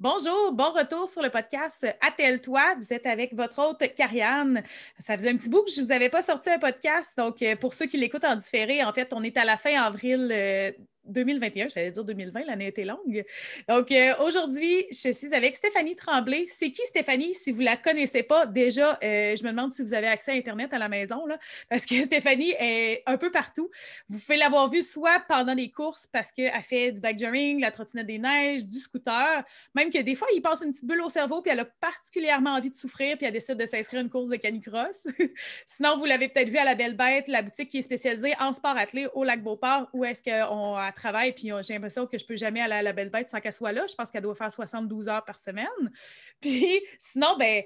Bonjour, bon retour sur le podcast Attelle-toi. Vous êtes avec votre hôte Carianne. Ça faisait un petit bout que je ne vous avais pas sorti un podcast. Donc, euh, pour ceux qui l'écoutent en différé, en fait, on est à la fin avril euh, 2021, j'allais dire 2020, l'année était longue. Donc, euh, aujourd'hui, je suis avec Stéphanie Tremblay. C'est qui Stéphanie? Si vous ne la connaissez pas, déjà, euh, je me demande si vous avez accès à Internet à la maison, là, parce que Stéphanie est un peu partout. Vous pouvez l'avoir vue soit pendant les courses parce qu'elle fait du backjumping, la trottinette des neiges, du scooter, même que des fois, il passe une petite bulle au cerveau, puis elle a particulièrement envie de souffrir, puis elle décide de s'inscrire à une course de canicross. Sinon, vous l'avez peut-être vu à la Belle Bête, la boutique qui est spécialisée en sport athlé au Lac Beauport, où est-ce qu'on a travail, puis j'ai l'impression que je peux jamais aller à la belle bête sans qu'elle soit là. Je pense qu'elle doit faire 72 heures par semaine. Puis sinon, ben,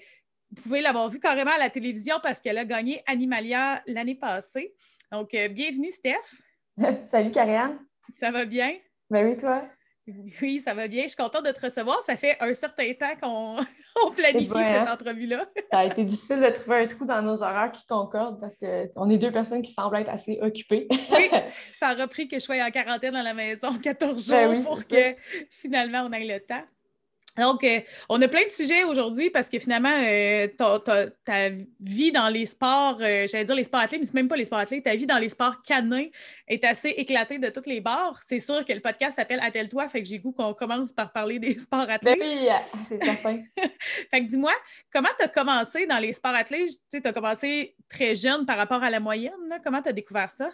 vous pouvez l'avoir vu carrément à la télévision parce qu'elle a gagné Animalia l'année passée. Donc, euh, bienvenue, Steph. Salut, Karianne. Ça va bien? Ben oui, toi? Oui, ça va bien. Je suis contente de te recevoir. Ça fait un certain temps qu'on planifie cette hein? entrevue-là. ça a été difficile de trouver un trou dans nos horaires qui concordent parce qu'on est deux personnes qui semblent être assez occupées. oui, ça a repris que je sois en quarantaine dans la maison 14 ben jours pour que finalement on ait le temps. Donc, euh, on a plein de sujets aujourd'hui parce que finalement, euh, ta, vie dans les sports, euh, j'allais dire les sports athlètes, mais c'est même pas les sports athlètes, ta vie dans les sports canins est assez éclatée de toutes les bords. C'est sûr que le podcast s'appelle Attelle-toi, fait que j'ai goût qu'on commence par parler des sports athlètes. Ben oui, c'est certain. fait que dis-moi, comment tu as commencé dans les sports athlètes? Tu as commencé très jeune par rapport à la moyenne. Comment tu as découvert ça?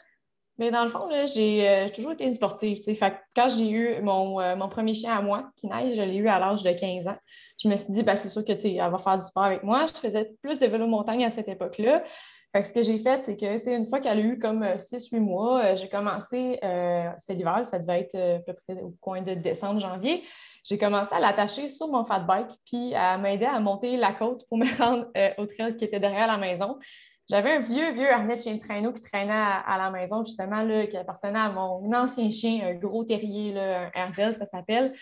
Mais dans le fond, euh, j'ai toujours été une sportive. Fait quand j'ai eu mon, euh, mon, premier chien à moi, qui je l'ai eu à l'âge de 15 ans. Je me suis dit, ben, c'est sûr qu'elle va faire du sport avec moi. Je faisais plus de vélo montagne à cette époque-là. Fait ce que j'ai fait, c'est que une fois qu'elle a eu comme 6-8 euh, mois, j'ai commencé, c'est l'hiver, ça devait être à peu près au coin de décembre, janvier. J'ai commencé à l'attacher sur mon fat bike, puis à m'aider à monter la côte pour me rendre au trail qui était derrière la maison. J'avais un vieux, vieux harnais de chien de traîneau qui traînait à, la maison, justement, là, qui appartenait à mon ancien chien, un gros terrier, là, un Airdel, ça s'appelle.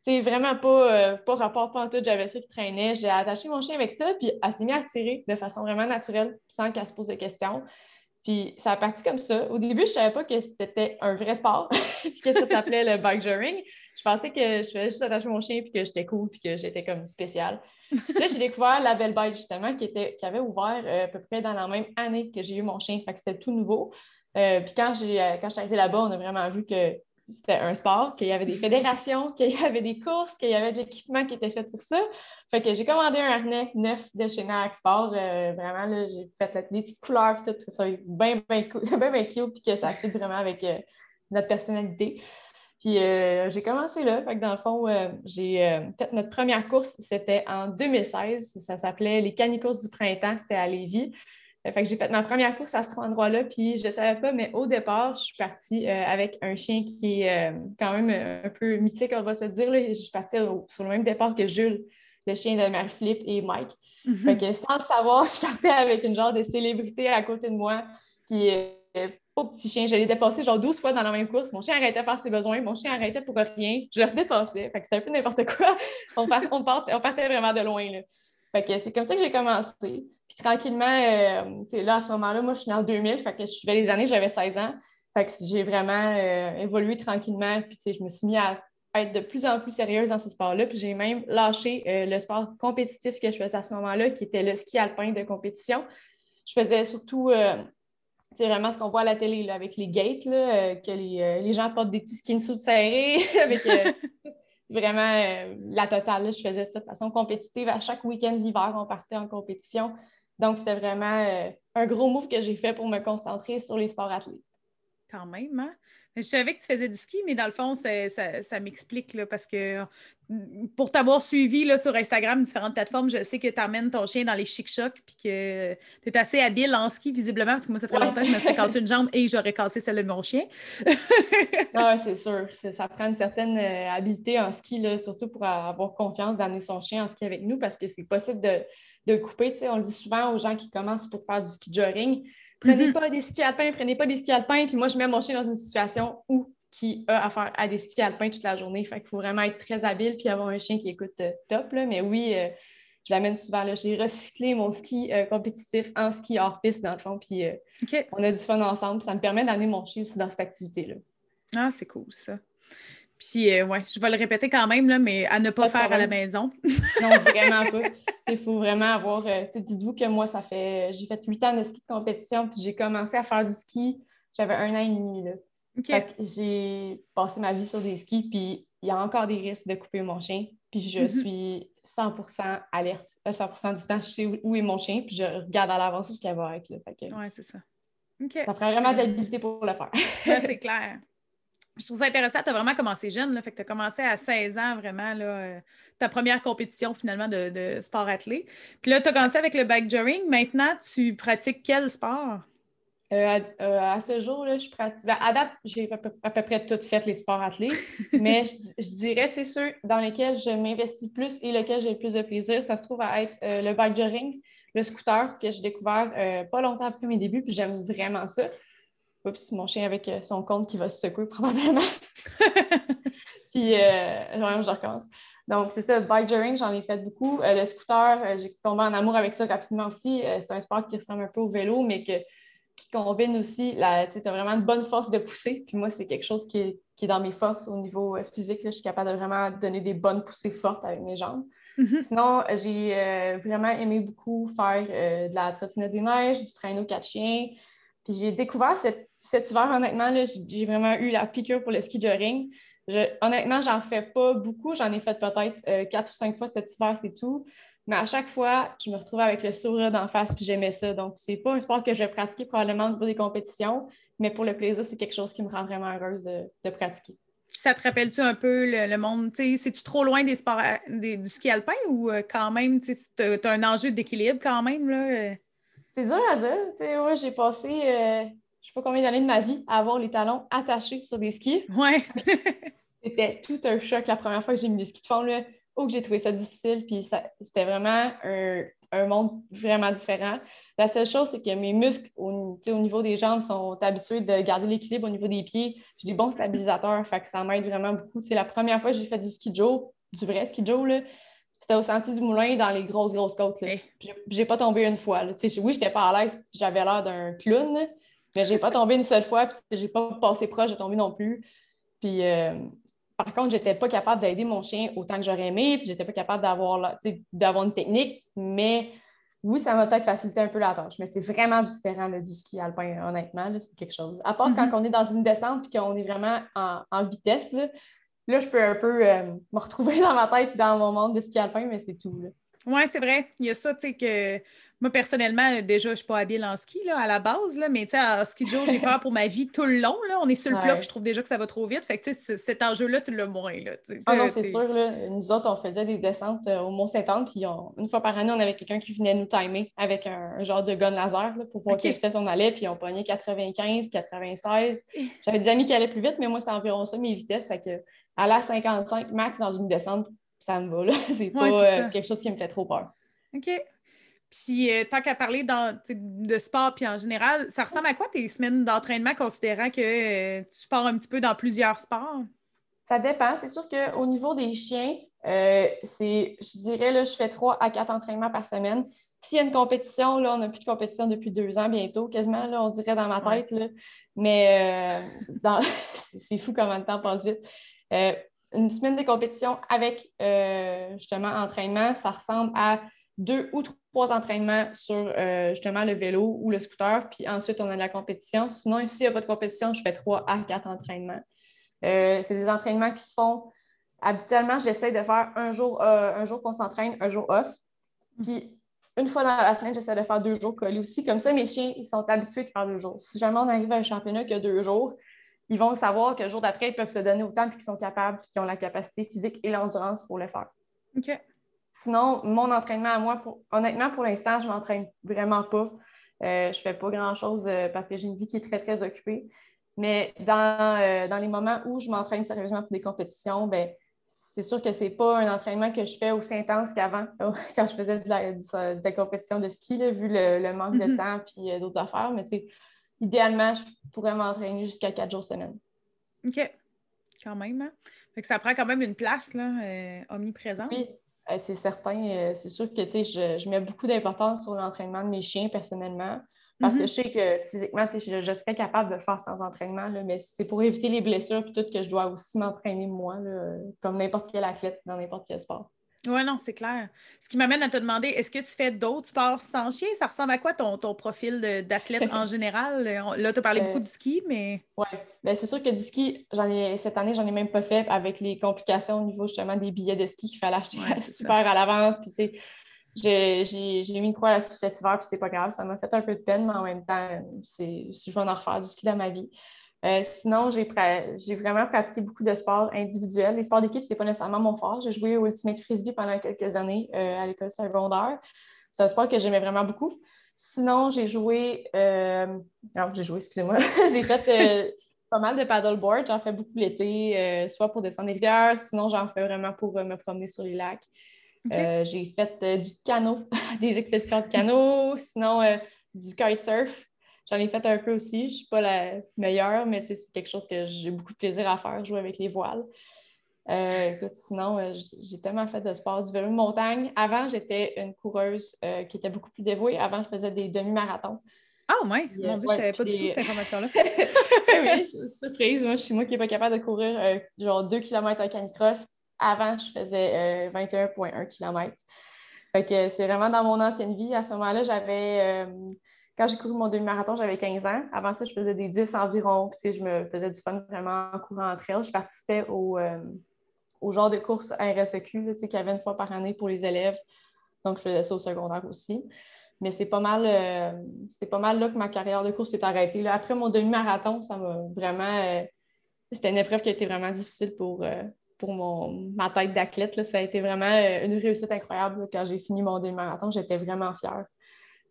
C'est vraiment pas, euh, pas rapport tout, j'avais ça qui traînait. J'ai attaché mon chien avec ça, puis elle s'est mise à tirer de façon vraiment naturelle, sans qu'elle se pose de questions. Puis ça a parti comme ça. Au début, je ne savais pas que c'était un vrai sport, puis que ça s'appelait le bike joring. Je pensais que je faisais juste attacher mon chien, puis que j'étais cool, puis que j'étais comme spéciale. là, j'ai découvert la Belle Bike, justement, qui, était, qui avait ouvert euh, à peu près dans la même année que j'ai eu mon chien. Fait que c'était tout nouveau. Euh, puis quand, j'ai, euh, quand je suis arrivée là-bas, on a vraiment vu que c'était un sport, qu'il y avait des fédérations, qu'il y avait des courses, qu'il y avait de l'équipement qui était fait pour ça. Fait que j'ai commandé un harnais neuf de chez Nax Sport. Euh, vraiment, j'ai fait des petites couleurs, tout, que ça soit bien, bien, bien, bien cute, puis que ça fit vraiment avec euh, notre personnalité. Puis euh, j'ai commencé là. Fait que dans le fond, j'ai fait notre première course, c'était en 2016. Ça s'appelait les Canicourses du printemps, c'était à Lévis. Fait que j'ai fait ma première course à cet endroit-là, puis je ne savais pas, mais au départ, je suis partie euh, avec un chien qui est euh, quand même un peu mythique, on va se dire. Je suis partie sur le même départ que Jules, le chien de Marie-Philippe et Mike. Mhm. Fait que sans le savoir, je partais avec une genre de célébrité à côté de moi. Puis, euh, pas petit chien, je l'ai dépassé genre 12 fois dans la même course. Mon chien arrêtait de faire ses besoins, mon chien arrêtait pour rien. Je le redépassais. Fait que c'était un peu n'importe quoi. on, partait, vraiment de loin. Là. Fait que c'est comme ça que j'ai commencé. Puis tranquillement, euh, là, à ce moment-là, moi, je suis née en 2000, fait je suivais les années, j'avais 16 ans. Fait que j'ai vraiment euh, évolué tranquillement. Puis, je me suis mis à être de plus en plus sérieuse dans ce sport-là. Puis, j'ai même lâché euh, le sport compétitif que je faisais à ce moment-là, qui était le ski alpin de compétition. Je faisais surtout vraiment ce qu'on voit à la télé avec les gates, là, que les, les, gens portent des petits skin suits serrés vraiment euh, la totale. Je faisais ça de façon compétitive. À chaque week-end d'hiver, on partait en compétition. Donc, c'était vraiment euh, un gros move que j'ai fait pour me concentrer sur les sports athlètes. Quand même, hein? Je savais que tu faisais du ski, mais dans le fond, ça, m'explique parce que pour t'avoir suivi là, sur Instagram, différentes plateformes, je sais que tu amènes ton chien dans les chic-chocs puis que tu es assez habile en ski, visiblement, parce que moi, ça fait longtemps que je me serais cassé une jambe et j'aurais cassé celle de mon chien. ah, c'est sûr. Ça prend une certaine euh, habileté en ski, là, surtout pour avoir confiance d'amener son chien en ski avec nous parce que c'est possible de, de couper. On le dit souvent aux gens qui commencent pour faire du ski jogging Prenez mhm. pas des skis alpins, prenez pas des skis alpins. Puis moi, je mets mon chien dans une situation où qui a affaire à des skis alpins toute la journée. Fait qu'il faut vraiment être très habile puis avoir un chien qui écoute euh, top. Là. Mais oui, euh, je l'amène souvent. J'ai recyclé mon ski euh, compétitif en ski hors piste, dans le fond. Puis on a du fun ensemble. Ça me permet d'amener mon chien aussi dans cette activité-là. Ah, c'est cool ça. Puis, euh, ouais, je vais le répéter quand même, là, mais à ne pas, faire à la maison. non, vraiment pas. Il faut vraiment avoir. Euh, dites-vous que moi, ça fait. J'ai fait huit ans de ski de compétition, puis j'ai commencé à faire du ski. J'avais un an et demi. Là. j'ai passé ma vie sur des skis, puis il y a encore des risques de couper mon chien. Puis je mm-hmm. suis 100% alerte. 100% euh, du temps, je sais où est mon chien, puis je regarde à l'avance où ce qu'elle va être. Là. Oui, c'est ça. Ça prend vraiment de l'habilité pour le faire. c'est clair. Je trouve ça intéressant. Tu as vraiment commencé jeune. Là, fait que tu as commencé à 16 ans, vraiment, là, euh, ta première compétition finalement de, sport athlé. Puis là, tu as commencé avec le bike Maintenant, tu pratiques quel sport? Euh, euh, à, ce jour, là, je pratique. Ben, à date, j'ai à, peu, près tout fait les sports athlés, mais je, dirais, tu sais, ceux dans lesquels je m'investis plus et lesquels j'ai le plus de plaisir, ça se trouve à être le bike le scooter que j'ai découvert pas longtemps après mes débuts, puis j'aime vraiment ça. Oups, mon chien avec euh, son compte qui va se secouer probablement. Puis, euh, je recommence. Donc, c'est ça, le bike journey, j'en ai fait beaucoup. Euh, le scooter, euh, j'ai tombé en amour avec ça rapidement aussi. c'est un sport qui ressemble un peu au vélo, mais que, qui combine aussi, tu as vraiment une bonne force de pousser. Puis moi, c'est quelque chose qui est, qui est, dans mes forces au niveau physique. Là. Je suis capable de vraiment donner des bonnes poussées fortes avec mes jambes. Mm-hmm. Sinon, j'ai vraiment aimé beaucoup faire de la trottinette des neiges, du traîneau quatre chiens. Puis j'ai découvert cet hiver, honnêtement, j'ai vraiment eu la piqûre pour le ski jogging. Je, honnêtement, j'en fais pas beaucoup. J'en ai fait peut-être euh, quatre ou cinq fois cet hiver, c'est tout. Mais à chaque fois, je me retrouvais avec le sourire d'en face, puis j'aimais ça. Donc, c'est pas un sport que je vais pratiquer probablement pour des compétitions, mais pour le plaisir, c'est quelque chose qui me rend vraiment heureuse de, pratiquer. Ça te rappelle-tu un peu le, monde? C'est-tu trop loin des sports du ski alpin ou euh, quand même, tu as, un enjeu d'équilibre quand même? Là? C'est dur à dire. Moi, j'ai passé, euh, je ne sais pas combien d'années de ma vie à avoir les talons attachés sur des skis. Ouais. c'était tout un choc la première fois que j'ai mis des skis de fond. Là. Oh, que j'ai trouvé ça difficile. Puis c'était vraiment un, monde vraiment différent. La seule chose, c'est que mes muscles au, au, niveau des jambes sont habitués de garder l'équilibre au niveau des pieds. J'ai des bons stabilisateurs, fait que ça m'aide vraiment beaucoup. C'est la première fois que j'ai fait du ski joe, du vrai ski joe, là, c'était au sentier du Moulin dans les grosses, grosses côtes. Là. J'ai pas tombé une fois. Là. Oui, j'étais pas à l'aise, j'avais l'air d'un clown, mais j'ai pas tombé une seule fois, puis j'ai pas passé proche de tomber non plus. Puis, euh, par contre, j'étais pas capable d'aider mon chien autant que j'aurais aimé, puis j'étais pas capable d'avoir, d'avoir une technique, mais oui, ça m'a peut-être facilité un peu la tâche, mais c'est vraiment différent du ski alpin, honnêtement, c'est quelque chose. À part quand mm-hmm. on est dans une descente et qu'on est vraiment en, en vitesse, là, là, je peux un peu euh, me retrouver dans ma tête, dans mon monde de ski alpin, mais c'est tout. Oui, c'est vrai. Il y a ça, tu sais, que moi, personnellement, déjà, je ne suis pas habile en ski là, à la base, là, mais en ski jour, j'ai peur pour ma vie tout le long. Là. On est sur le plat, puis je trouve déjà que ça va trop vite. Fait que cet enjeu-là, tu l'as moins. Là, ah non, c'est sûr. Là. Nous autres, on faisait des descentes euh, au Mont-Saint-Anne, puis une fois par année, on avait quelqu'un qui venait nous timer avec un, genre de gun laser pour voir quelle vitesse on allait, puis on pognait 95, 96. Eh. J'avais des amis qui allaient plus vite, mais moi, c'était environ ça, mes vitesses. Fait que à 55 max dans une descente, ça me va. C'est pas euh, quelque chose qui me fait trop peur. OK. Puis, euh, tant qu'à parler de sport, puis en général, ça ressemble à quoi tes semaines d'entraînement, considérant que euh, tu pars un petit peu dans plusieurs sports? Ça dépend. C'est sûr qu'au niveau des chiens, c'est, je dirais, là, je fais trois à quatre entraînements par semaine. S'il y a une compétition, là, on n'a plus de compétition depuis deux ans bientôt, quasiment, là, on dirait dans ma tête. Là. Mais c'est fou comment le temps passe vite. Euh, une semaine de compétition avec euh, justement entraînement, ça ressemble à deux ou trois entraînements sur euh, justement le vélo ou le scooter, puis ensuite on a de la compétition. Sinon, s'il n'y a pas de compétition, je fais trois à quatre entraînements. c'est des entraînements qui se font habituellement, j'essaie de faire un jour, un jour qu'on s'entraîne, un jour off. Puis une fois dans la semaine, j'essaie de faire deux jours collés aussi. Comme ça, mes chiens, ils sont habitués de faire deux jours. Si jamais on arrive à un championnat qui a deux jours, ils vont savoir que le jour d'après, ils peuvent se donner autant puis qu'ils sont capables puis qu'ils ont la capacité physique et l'endurance pour le faire. OK. Sinon, mon entraînement à moi, honnêtement, pour l'instant, je ne m'entraîne vraiment pas. Euh, je ne fais pas grand-chose euh, parce que j'ai une vie qui est très, très occupée. Mais dans, euh, dans les moments où je m'entraîne sérieusement pour des compétitions, ben, c'est sûr que ce n'est pas un entraînement que je fais aussi intense qu'avant, quand je faisais de la, compétition de ski, vu le, manque de mm-hmm. temps et d'autres affaires. Mais idéalement, je pourrais m'entraîner jusqu'à quatre jours semaine. OK. Quand même. Hein? ça prend quand même une place là, euh, omniprésente. Oui, euh, c'est certain. Euh, c'est sûr que je, je, mets beaucoup d'importance sur l'entraînement de mes chiens personnellement. Parce que mhm. je sais que physiquement, je, je, serais capable de le faire sans entraînement, mais c'est pour éviter les blessures et tout que je dois aussi m'entraîner moi, comme n'importe quel athlète dans n'importe quel sport. Oui, non, c'est clair. Ce qui m'amène à te demander, est-ce que tu fais d'autres sports sans chien? Ça ressemble à quoi ton, ton profil d'athlète en général? Là, tu as parlé beaucoup du ski, mais. Oui, ben, c'est sûr que du ski, j'en ai, cette année, j'en ai même pas fait avec les complications au niveau justement des billets de ski qu'il fallait acheter super à l'avance. Puis j'ai mis une croix là-dessus cet hiver, puis c'est pas grave. Ça m'a fait un peu de peine, mais en même temps, je vais en refaire du ski dans ma vie. Euh, sinon, j'ai vraiment pratiqué beaucoup de sports individuels. Les sports d'équipe, ce n'est pas nécessairement mon fort. J'ai joué au Ultimate Frisbee pendant quelques années euh, à l'école secondaire. C'est un sport que j'aimais vraiment beaucoup. Sinon, j'ai joué. Euh... Non, j'ai joué, excusez-moi. j'ai fait pas mal de paddleboard. J'en fais beaucoup l'été, soit pour descendre les rivières, sinon, j'en fais vraiment pour me promener sur les lacs. j'ai fait du canot, des expéditions de canot, sinon du kitesurf. J'en ai fait un peu aussi. Je ne suis pas la meilleure, mais c'est quelque chose que j'ai beaucoup de plaisir à faire, jouer avec les voiles. Euh, écoute, sinon, euh, j'ai tellement fait de sport, du vélo de montagne. Avant, j'étais une coureuse euh, qui était beaucoup plus dévouée. Avant, je faisais des demi-marathons. Ah, oui? Mon Dieu, je ne savais pas du tout cette information-là. oui, surprise. Moi, je suis moi qui n'ai pas capable de courir genre 2 km en canicross. Avant, je faisais 21,1 km. Fait que c'est vraiment dans mon ancienne vie. À ce moment-là, j'avais quand j'ai couru mon demi-marathon, j'avais 15 ans. Avant ça, je faisais des 10 environ. Puis, je me faisais du fun vraiment en courant entre elles. Je participais au, euh, genre de course RSEQ qu'il y avait une fois par année pour les élèves. Donc, je faisais ça au secondaire aussi. Mais c'est pas mal, euh, pas mal là que ma carrière de course s'est arrêtée. Après mon demi-marathon, ça m'a vraiment. Euh, c'était une épreuve qui a été vraiment difficile pour, pour mon, ma tête d'athlète. Ça a été vraiment une réussite incroyable. Quand j'ai fini mon demi-marathon, j'étais vraiment fière.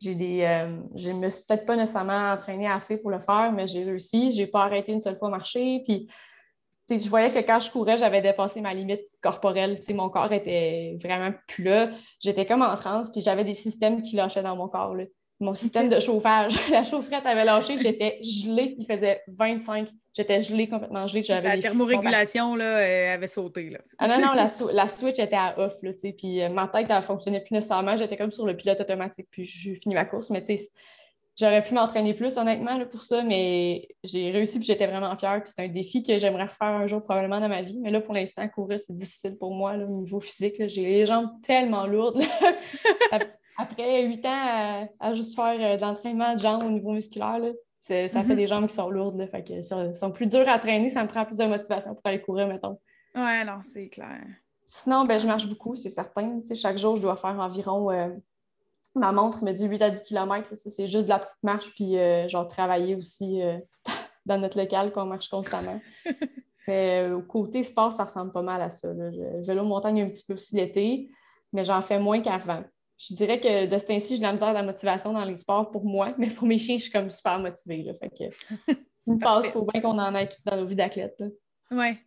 J'ai des, euh, je ne me suis peut-être pas nécessairement entraînée assez pour le faire, mais j'ai réussi. Je n'ai pas arrêté une seule fois marcher. Puis, je voyais que quand je courais, j'avais dépassé ma limite corporelle. mon corps était vraiment plus là. J'étais comme en transe, puis j'avais des systèmes qui lâchaient dans mon corps. Là mon système de chauffage. la chaufferette avait lâché, j'étais gelée. Il faisait 25. J'étais gelée, complètement gelée. La thermorégulation là, avait sauté. Là. Ah non, non, la, switch était à off. Là, puis euh, ma tête, elle fonctionnait plus nécessairement. J'étais comme sur le pilote automatique. Puis j'ai fini ma course. Mais j'aurais pu m'entraîner plus, honnêtement, là, pour ça. Mais j'ai réussi. Puis j'étais vraiment fière. Puis c'est un défi que j'aimerais refaire un jour, probablement, dans ma vie. Mais là, pour l'instant, courir, c'est difficile pour moi au niveau physique. J'ai les jambes tellement lourdes. après huit ans à, juste faire euh, de l'entraînement de jambes au niveau musculaire, ça fait mhm. des jambes qui sont lourdes. fait que sont plus dures à traîner, ça me prend plus de motivation pour aller courir, mettons. Ouais, non, c'est clair. Sinon, ben, je marche beaucoup, c'est certain. chaque jour, je dois faire environ. Euh, ma montre me dit 8 à 10 km. C'est juste de la petite marche, puis euh, genre travailler aussi dans notre local qu'on marche constamment. mais au côté sport, ça ressemble pas mal à ça. Le vélo montagne un petit peu aussi l'été, mais j'en fais moins qu'avant je dirais que de ce temps-ci, j'ai de la misère de la motivation dans les sports pour moi, mais pour mes chiens, je suis comme super motivée. Là, fait que une passe, il faut bien qu'on en ait dans nos vies d'athlète. Oui.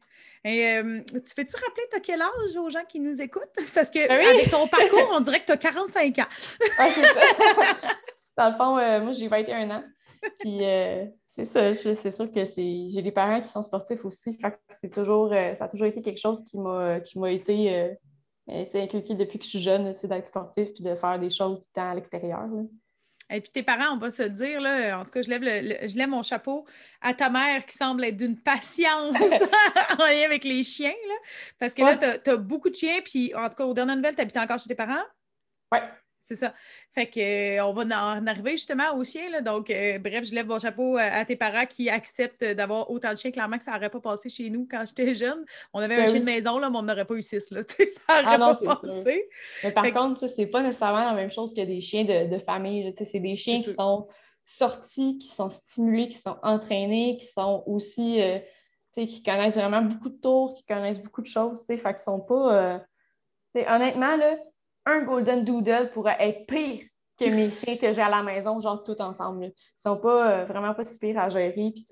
Et euh, tu fais-tu rappeler, tu as quel âge aux gens qui nous écoutent? Parce que ben avec ton parcours, on dirait que tu as 45 ans. ah, ça. dans le fond, euh, moi, j'ai 21 ans. Puis euh, c'est ça, c'est sûr que j'ai des parents qui sont sportifs aussi. Fait que toujours, ça a toujours été quelque chose qui m'a été c'est inculqué depuis que je suis jeune, c'est d'être sportif puis de faire des choses tout le temps à l'extérieur. Et puis tes parents, on va se dire, là, en tout cas, je lève, je lève mon chapeau à ta mère qui semble être d'une patience en lien avec les chiens. Là, parce que là, tu as, beaucoup de chiens, puis en tout cas, aux dernières nouvelles, tu habites encore chez tes parents? Oui. C'est ça. Fait que euh, on va en arriver justement aux chiens. Là. Donc, euh, bref, je lève mon chapeau à, tes parents qui acceptent d'avoir autant de chiens. Clairement que ça n'aurait pas passé chez nous quand j'étais jeune. On avait un ben chien de maison, là, mais on n'aurait pas eu six. Là. ça n'aurait ah pas passé. Mais par contre, c'est pas nécessairement la même chose que des chiens de, famille. C'est des chiens qui sont sortis, qui sont stimulés, qui sont entraînés, qui sont aussi. Euh, qui connaissent vraiment beaucoup de tours, qui connaissent beaucoup de choses. Fait qu'ils sont pas. honnêtement, là, un Golden Doodle pourrait être pire que mes chiens que j'ai à la maison, genre tout ensemble. Ils ne sont pas euh, vraiment pas si pires à gérer. Puis,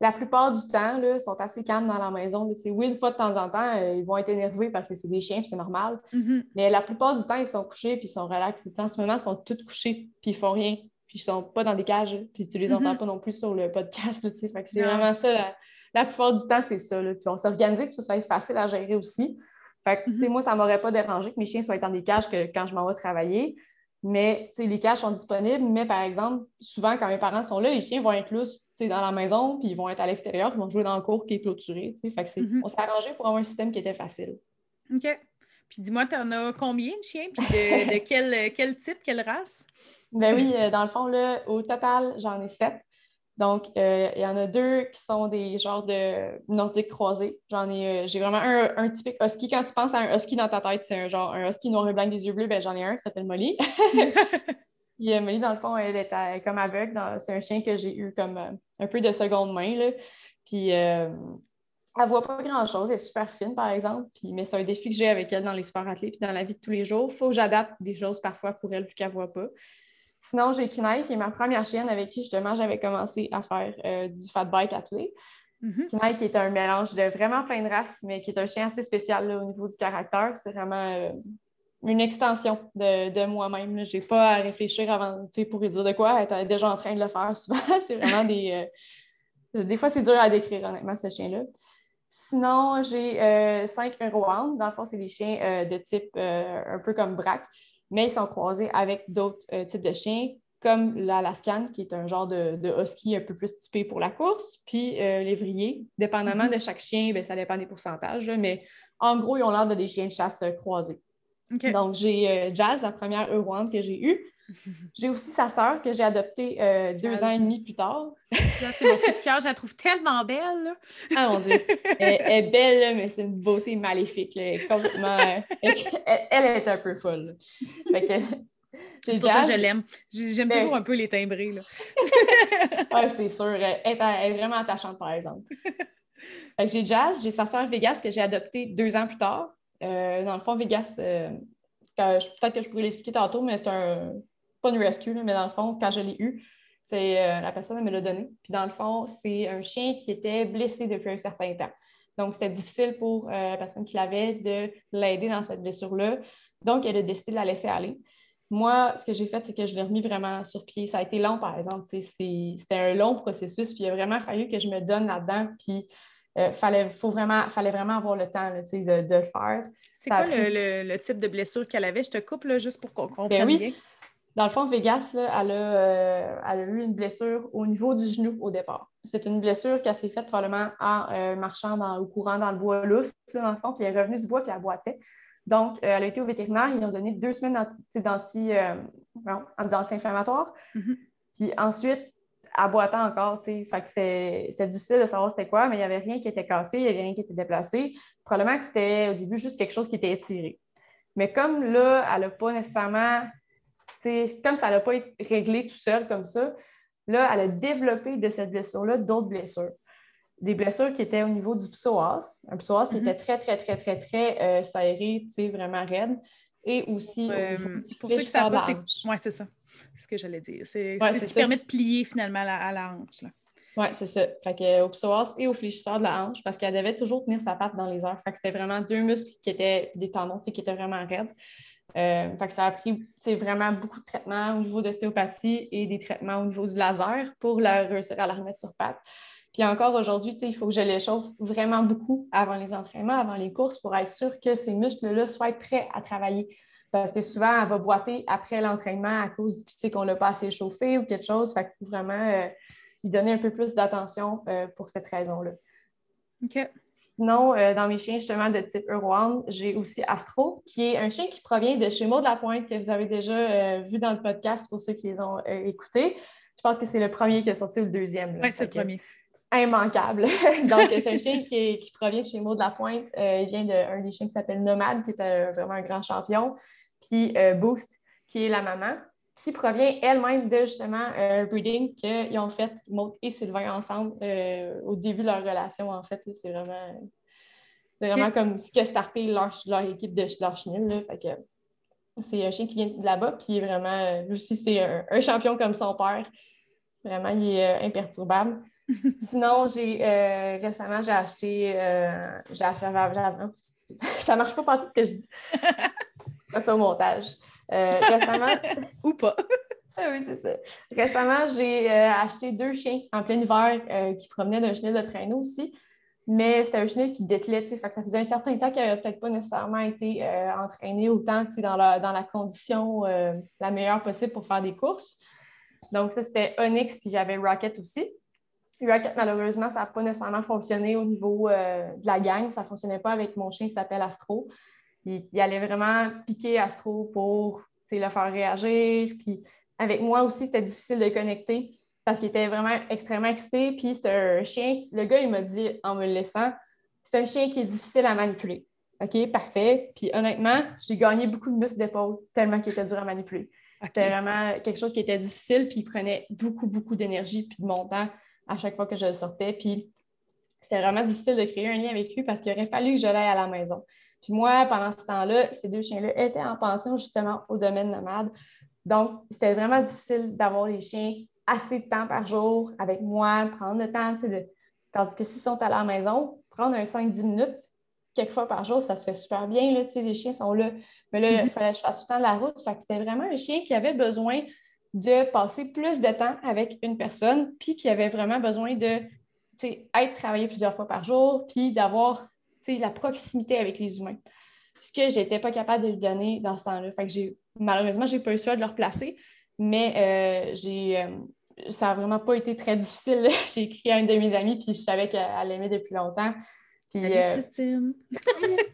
la plupart du temps, ils sont assez calmes dans la maison. Oui, une fois de temps en temps, euh, ils vont être énervés parce que c'est des chiens, c'est normal. Mm-hmm. Mais la plupart du temps, ils sont couchés puis ils sont relax. En ce moment, ils sont tous couchés puis ils font rien. Puis ils sont pas dans des cages. Puis tu les mm-hmm. entends pas non plus sur le podcast. c'est vraiment ça. La, plupart du temps, c'est ça. Puis on s'organise pour que ça soit facile à gérer aussi. Fait que, mm-hmm. moi, ça ne m'aurait pas dérangé que mes chiens soient dans des cages que, quand je m'en vais travailler. Mais les cages sont disponibles, mais par exemple, souvent quand mes parents sont là, les chiens vont être là dans la maison, puis ils vont être à l'extérieur, ils vont jouer dans le cours qui est clôturé. Fait que mm-hmm. On s'est arrangé pour avoir un système qui était facile. OK. Puis dis-moi, tu en as combien de chiens? Puis de, quel, quel, type, quelle race? Ben oui, euh, dans le fond, là, au total, j'en ai sept. Donc, euh, il y en a deux qui sont des genres de nordiques croisés. J'en ai, euh, j'ai vraiment un, un, typique husky. Quand tu penses à un husky dans ta tête, c'est un genre un husky noir et blanc des yeux bleus, ben j'en ai un, ça s'appelle Molly. Puis Molly, dans le fond, elle est comme aveugle. C'est un chien que j'ai eu comme un peu de seconde main. Là. Puis elle voit pas grand-chose. Elle est super fine, par exemple. Puis, mais c'est un défi que j'ai avec elle dans les sports athlètes puis dans la vie de tous les jours. Il faut que j'adapte des choses parfois pour elle vu qu'elle voit pas. Sinon, j'ai Kinaï, qui est ma première chienne avec qui justement j'avais commencé à faire euh, du fat bike athlé. Mm qui est un mélange de vraiment plein de races, mais qui est un chien assez spécial au niveau du caractère. C'est vraiment euh, une extension de, moi-même. Je n'ai pas à réfléchir avant pour lui dire de quoi. Elle est déjà en train de le faire souvent. c'est vraiment des. Euh, des fois, c'est dur à décrire, honnêtement, ce chien-là. Sinon, j'ai cinq Eurohound. Dans le fond, c'est des chiens de type un peu comme Braque mais ils sont croisés avec d'autres euh, types de chiens, comme l'Alaskan, qui est un genre de, husky un peu plus typé pour la course, puis euh, l'évrier. Dépendamment mm-hmm. de chaque chien, ben, ça dépend des pourcentages, mais en gros, ils ont l'air de des chiens de chasse euh, croisés. Donc, j'ai Jazz, la première Eurowan que j'ai eue. J'ai aussi sa sœur que j'ai adoptée deux ans et demi plus tard. c'est mon coup de cœur, je la trouve tellement belle. Ah mon Dieu, elle, est belle, mais c'est une beauté maléfique. complètement, elle, est un peu folle. c'est pour ça que je l'aime. J'aime ben toujours un peu les timbrés. oui, c'est sûr. Elle est, vraiment attachante, par exemple. j'ai Jazz, j'ai sa sœur Vegas que j'ai adoptée deux ans plus tard. Euh, dans le fond, Vegas, euh, peut-être que je pourrais l'expliquer tantôt, mais c'est un, pas une rescue, mais dans le fond, quand je l'ai eu, c'est euh, la personne elle me l'a donné. Puis dans le fond, c'est un chien qui était blessé depuis un certain temps. Donc, c'était difficile pour euh, la personne qui l'avait de l'aider dans cette blessure-là. Donc, elle a décidé de la laisser aller. Moi, ce que j'ai fait, c'est que je l'ai remis vraiment sur pied. Ça a été long, par exemple. C'était un long processus, puis il a vraiment fallu que je me donne là-dedans. Puis, il euh, fallait, faut vraiment, fallait vraiment avoir le temps de, le faire. C'est quoi le, type de blessure qu'elle avait? Je te coupe là, juste pour qu'on ben comprenne bien. Dans le fond, Vegas, euh, elle, a, eu une blessure au niveau du genou au départ. C'est une blessure qui s'est faite probablement en euh, marchant dans, au courant dans le bois lousse, dans le fond, puis elle est revenue du bois, puis elle boitait. Donc, euh, elle a été au vétérinaire, ils ont donné deux semaines d'anti-inflammatoires. Mm-hmm. Puis ensuite, elle boitait encore, fait que c'était difficile de savoir c'était quoi, mais il n'y avait rien qui était cassé, il n'y avait rien qui était déplacé. Probablement que c'était au début juste quelque chose qui était étiré. Mais comme là, elle n'a pas nécessairement comme ça n'a pas été réglé tout seul comme ça, là, elle a développé de cette blessure-là d'autres blessures. Des blessures qui étaient au niveau du psoas, un psoas qui mm-hmm. était très, très, très, très, très euh, serré, vraiment raide, et aussi pour ceux qui savent pas, c'est ouais, c'est ça. C'est ce que j'allais dire. C'est ce qui permet de plier finalement à la, hanche. Oui, c'est ça. Fait que, au psoas et au fléchisseur de la hanche, parce qu'elle devait toujours tenir sa patte dans les airs. Fait que c'était vraiment deux muscles qui étaient des tendons qui étaient vraiment raides. Euh, ça a pris vraiment beaucoup de traitements au niveau d'ostéopathie et des traitements au niveau du laser pour la, réussir à la remettre sur patte. Puis encore aujourd'hui, il faut que je l'échauffe vraiment beaucoup avant les entraînements, avant les courses, pour être sûr que ces muscles-là soient prêts à travailler. Parce que souvent, elle va boiter après l'entraînement à cause qu'on ne l'a pas assez chauffé ou quelque chose. Fait qu'il faut vraiment euh, lui donner un peu plus d'attention euh, pour cette raison-là. OK. Sinon, euh, dans mes chiens justement de type Eurowan, j'ai aussi Astro, qui est un chien qui provient de chez Maud de la Pointe, que vous avez déjà euh, vu dans le podcast pour ceux qui les ont écoutés. Je pense que c'est le premier qui est sorti ou le deuxième. Oui, c'est le premier. Immanquable. Donc, c'est un chien qui, provient de chez Maud de la Pointe. il vient d'un des chiens qui s'appelle Nomade, qui est vraiment un grand champion. Puis Boost, qui est la maman qui provient elle-même de justement un breeding qu'ils ont fait, Maud et Sylvain, ensemble euh, au début de leur relation. En fait, c'est vraiment, vraiment comme ce qui a starté leur, équipe de leur chenille. c'est un chien qui vient de là-bas, puis vraiment, lui aussi, c'est un, champion comme son père. Vraiment, il est euh, imperturbable. Sinon, j'ai euh, récemment, j'ai acheté, j'ai ça marche pas partout ce que je dis. c'est au montage. Euh, récemment. Ou pas. Ah oui, c'est ça. Récemment, j'ai euh, acheté deux chiens en plein hiver euh, qui promenaient d'un chenil de traîneau aussi. mais c'était un chenil qui dételait, fait que ça faisait un certain temps qu'il n'avait peut-être pas nécessairement été entraîné autant dans la, dans la condition la meilleure possible pour faire des courses. Donc, ça, c'était Onyx, puis j'avais Rocket aussi. Rocket, malheureusement, ça n'a pas nécessairement fonctionné au niveau euh, de la gang. Ça ne fonctionnait pas avec mon chien qui s'appelle Astro. Il, il, allait vraiment piquer Astro pour le faire réagir. Puis avec moi aussi, c'était difficile de connecter parce qu'il était vraiment extrêmement excité. Puis c'est un chien, le gars, il m'a dit en me le laissant, c'est un chien qui est difficile à manipuler. OK, parfait. Puis honnêtement, j'ai gagné beaucoup de muscles d'épaule tellement qu'il était dur à manipuler. C'était vraiment quelque chose qui était difficile, puis il prenait beaucoup, beaucoup d'énergie puis de mon temps à chaque fois que je le sortais. Puis c'était vraiment difficile de créer un lien avec lui parce qu'il aurait fallu que je l'aille à la maison. Puis moi, pendant ce temps-là, ces deux chiens-là étaient en pension justement au domaine nomade. Donc, c'était vraiment difficile d'avoir les chiens assez de temps par jour avec moi, prendre le temps, de... tandis que s'ils sont à la maison, prendre un 5-10 minutes, quelques fois par jour, ça se fait super bien. Là, les chiens sont là. Mais là, il mm-hmm. fallait que je fasse tout le temps de la route. c'était vraiment un chien qui avait besoin de passer plus de temps avec une personne, puis qui avait vraiment besoin de être travaillé plusieurs fois par jour, puis d'avoir la proximité avec les humains. Ce que je n'étais pas capable de lui donner dans ce temps-là. Fait que j'ai, malheureusement, j'ai pas eu le choix de le replacer, mais euh, j'ai, euh, ça n'a vraiment pas été très difficile. j'ai écrit à une de mes amies, puis je savais qu'elle l'aimait depuis longtemps. Puis, euh, Christine.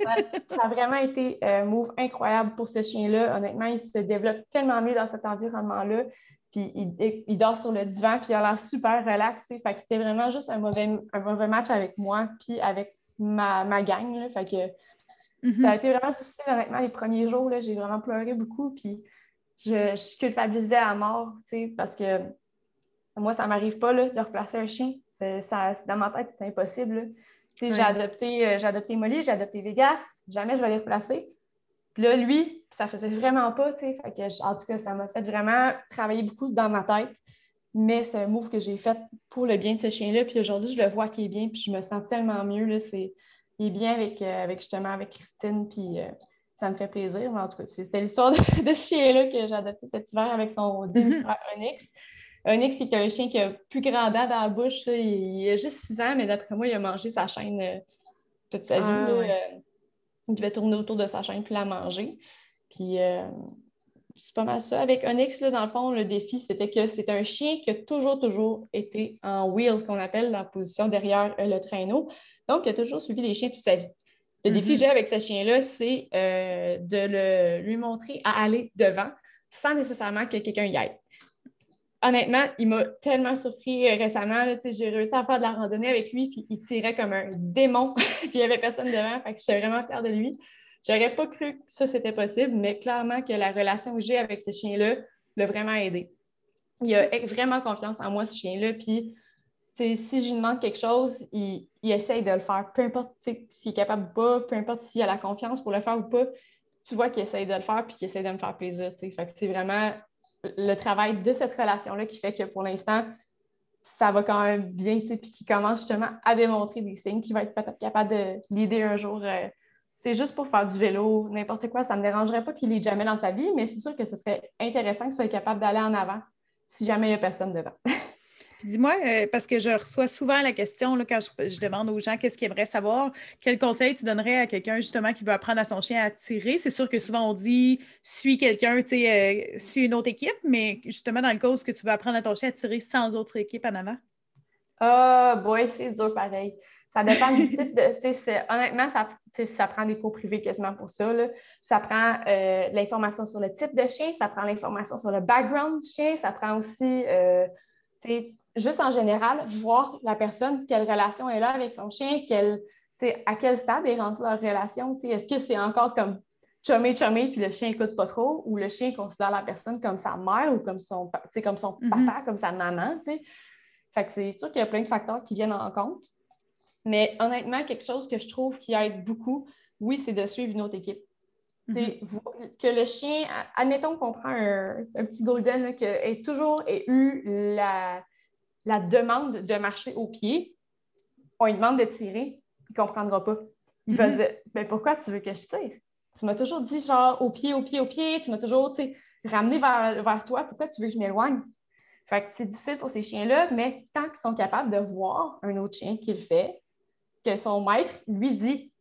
ça, a vraiment été un move incroyable pour ce chien-là. Honnêtement, il se développe tellement mieux dans cet environnement-là. Puis il, dort sur le divan, puis il a l'air super relaxé. Fait que c'était vraiment juste un mauvais, un mauvais match avec moi, puis avec ma, ma gang. Là, fait que mm-hmm. ça a été vraiment difficile, honnêtement, les premiers jours. J'ai vraiment pleuré beaucoup. Puis je, je culpabilisais à mort, parce que moi, ça ne m'arrive pas là, de replacer un chien. Ça, dans ma tête, c'est impossible. J'ai adopté, euh, j'ai adopté Molly, j'ai adopté Vegas, jamais je vais les replacer. Puis là, lui, ça faisait vraiment pas. Fait que, en tout cas, ça m'a fait vraiment travailler beaucoup dans ma tête. Mais c'est un move que j'ai fait pour le bien de ce chien-là. Puis aujourd'hui, je le vois qu'il est bien, puis je me sens tellement mieux. Là, c'est, il est bien avec, euh, avec justement avec Christine, puis euh, ça me fait plaisir. Mais en tout cas, c'était l'histoire de, ce chien-là que j'ai adopté cet hiver avec son mhm. demi-frère Onyx. Onyx, c'est un chien qui a plus grand dent dans la bouche. Il, a juste 6 ans, mais d'après moi, il a mangé sa chaîne euh, toute sa vie. Ah, il devait tourner autour de sa chaîne puis la manger. Puis c'est pas mal ça. Avec Onyx, là, dans le fond, le défi, c'était que c'est un chien qui a toujours, toujours été en wheel, qu'on appelle la position derrière euh, le traîneau. Donc, il a toujours suivi les chiens toute sa vie. Le défi que mm-hmm. j'ai avec ce chien-là, c'est euh, de lui montrer à aller devant sans nécessairement que quelqu'un y aille. Honnêtement, il m'a tellement surpris euh, récemment. J'ai réussi à faire de la randonnée avec lui, puis il tirait comme un démon, puis il n'y avait personne devant. Fait que j'étais vraiment fière de lui. J'aurais pas cru que ça, c'était possible, mais clairement que la relation que j'ai avec ce chien-là l'a vraiment aidé. Il a vraiment confiance en moi, ce chien-là. Puis, si je lui demande quelque chose, il, essaye de le faire. Peu importe s'il est capable ou pas, peu importe s'il a la confiance pour le faire ou pas, tu vois qu'il essaye de le faire puis qu'il essaye de me faire plaisir. C'est vraiment le travail de cette relation-là qui fait que pour l'instant, ça va quand même bien, puis qu'il commence justement à démontrer des signes qu'il va être peut-être capable de l'aider un jour euh, c'est juste pour faire du vélo, n'importe quoi, ça ne me dérangerait pas qu'il ait jamais dans sa vie, mais c'est sûr que ce serait intéressant qu'il soit capable d'aller en avant si jamais il n'y a personne devant. Dis-moi, euh, parce que je reçois souvent la question là, quand je, demande aux gens qu'est-ce qu'ils aimeraient savoir, quel conseil tu donnerais à quelqu'un justement qui veut apprendre à son chien à tirer? C'est sûr que souvent on dit suis quelqu'un, tu sais, euh, suis une autre équipe, mais justement dans le cas où que tu veux apprendre à ton chien à tirer sans autre équipe en avant? Ah, oh, boy, c'est dur pareil. Ça dépend du type de. Honnêtement, ça, ça prend des cours privés quasiment pour ça. Ça prend euh, l'information sur le type de chien, ça prend l'information sur le background du chien, ça prend aussi, euh, juste en général, voir la personne, quelle relation elle a avec son chien, à quel stade est rendue leur relation. Est-ce que c'est encore comme chumé, chumé, puis le chien n'écoute pas trop, ou le chien considère la personne comme sa mère ou comme son, comme son mm-hmm. papa, comme sa maman. Fait que c'est sûr qu'il y a plein de facteurs qui viennent en compte. Mais honnêtement, quelque chose que je trouve qui aide beaucoup, oui, c'est de suivre une autre équipe. Mhm. Que le chien, admettons qu'on prend un, petit golden qui a toujours eu la, demande de marcher au pied, on lui demande de tirer, il ne comprendra pas. Il va mhm. dire ben, Pourquoi tu veux que je tire? Tu m'as toujours dit genre au pied, au pied, au pied, tu m'as toujours ramené vers, vers toi, pourquoi tu veux que je m'éloigne Fait que c'est difficile pour ces chiens-là, mais tant qu'ils sont capables de voir un autre chien qui le fait, que son maître lui dit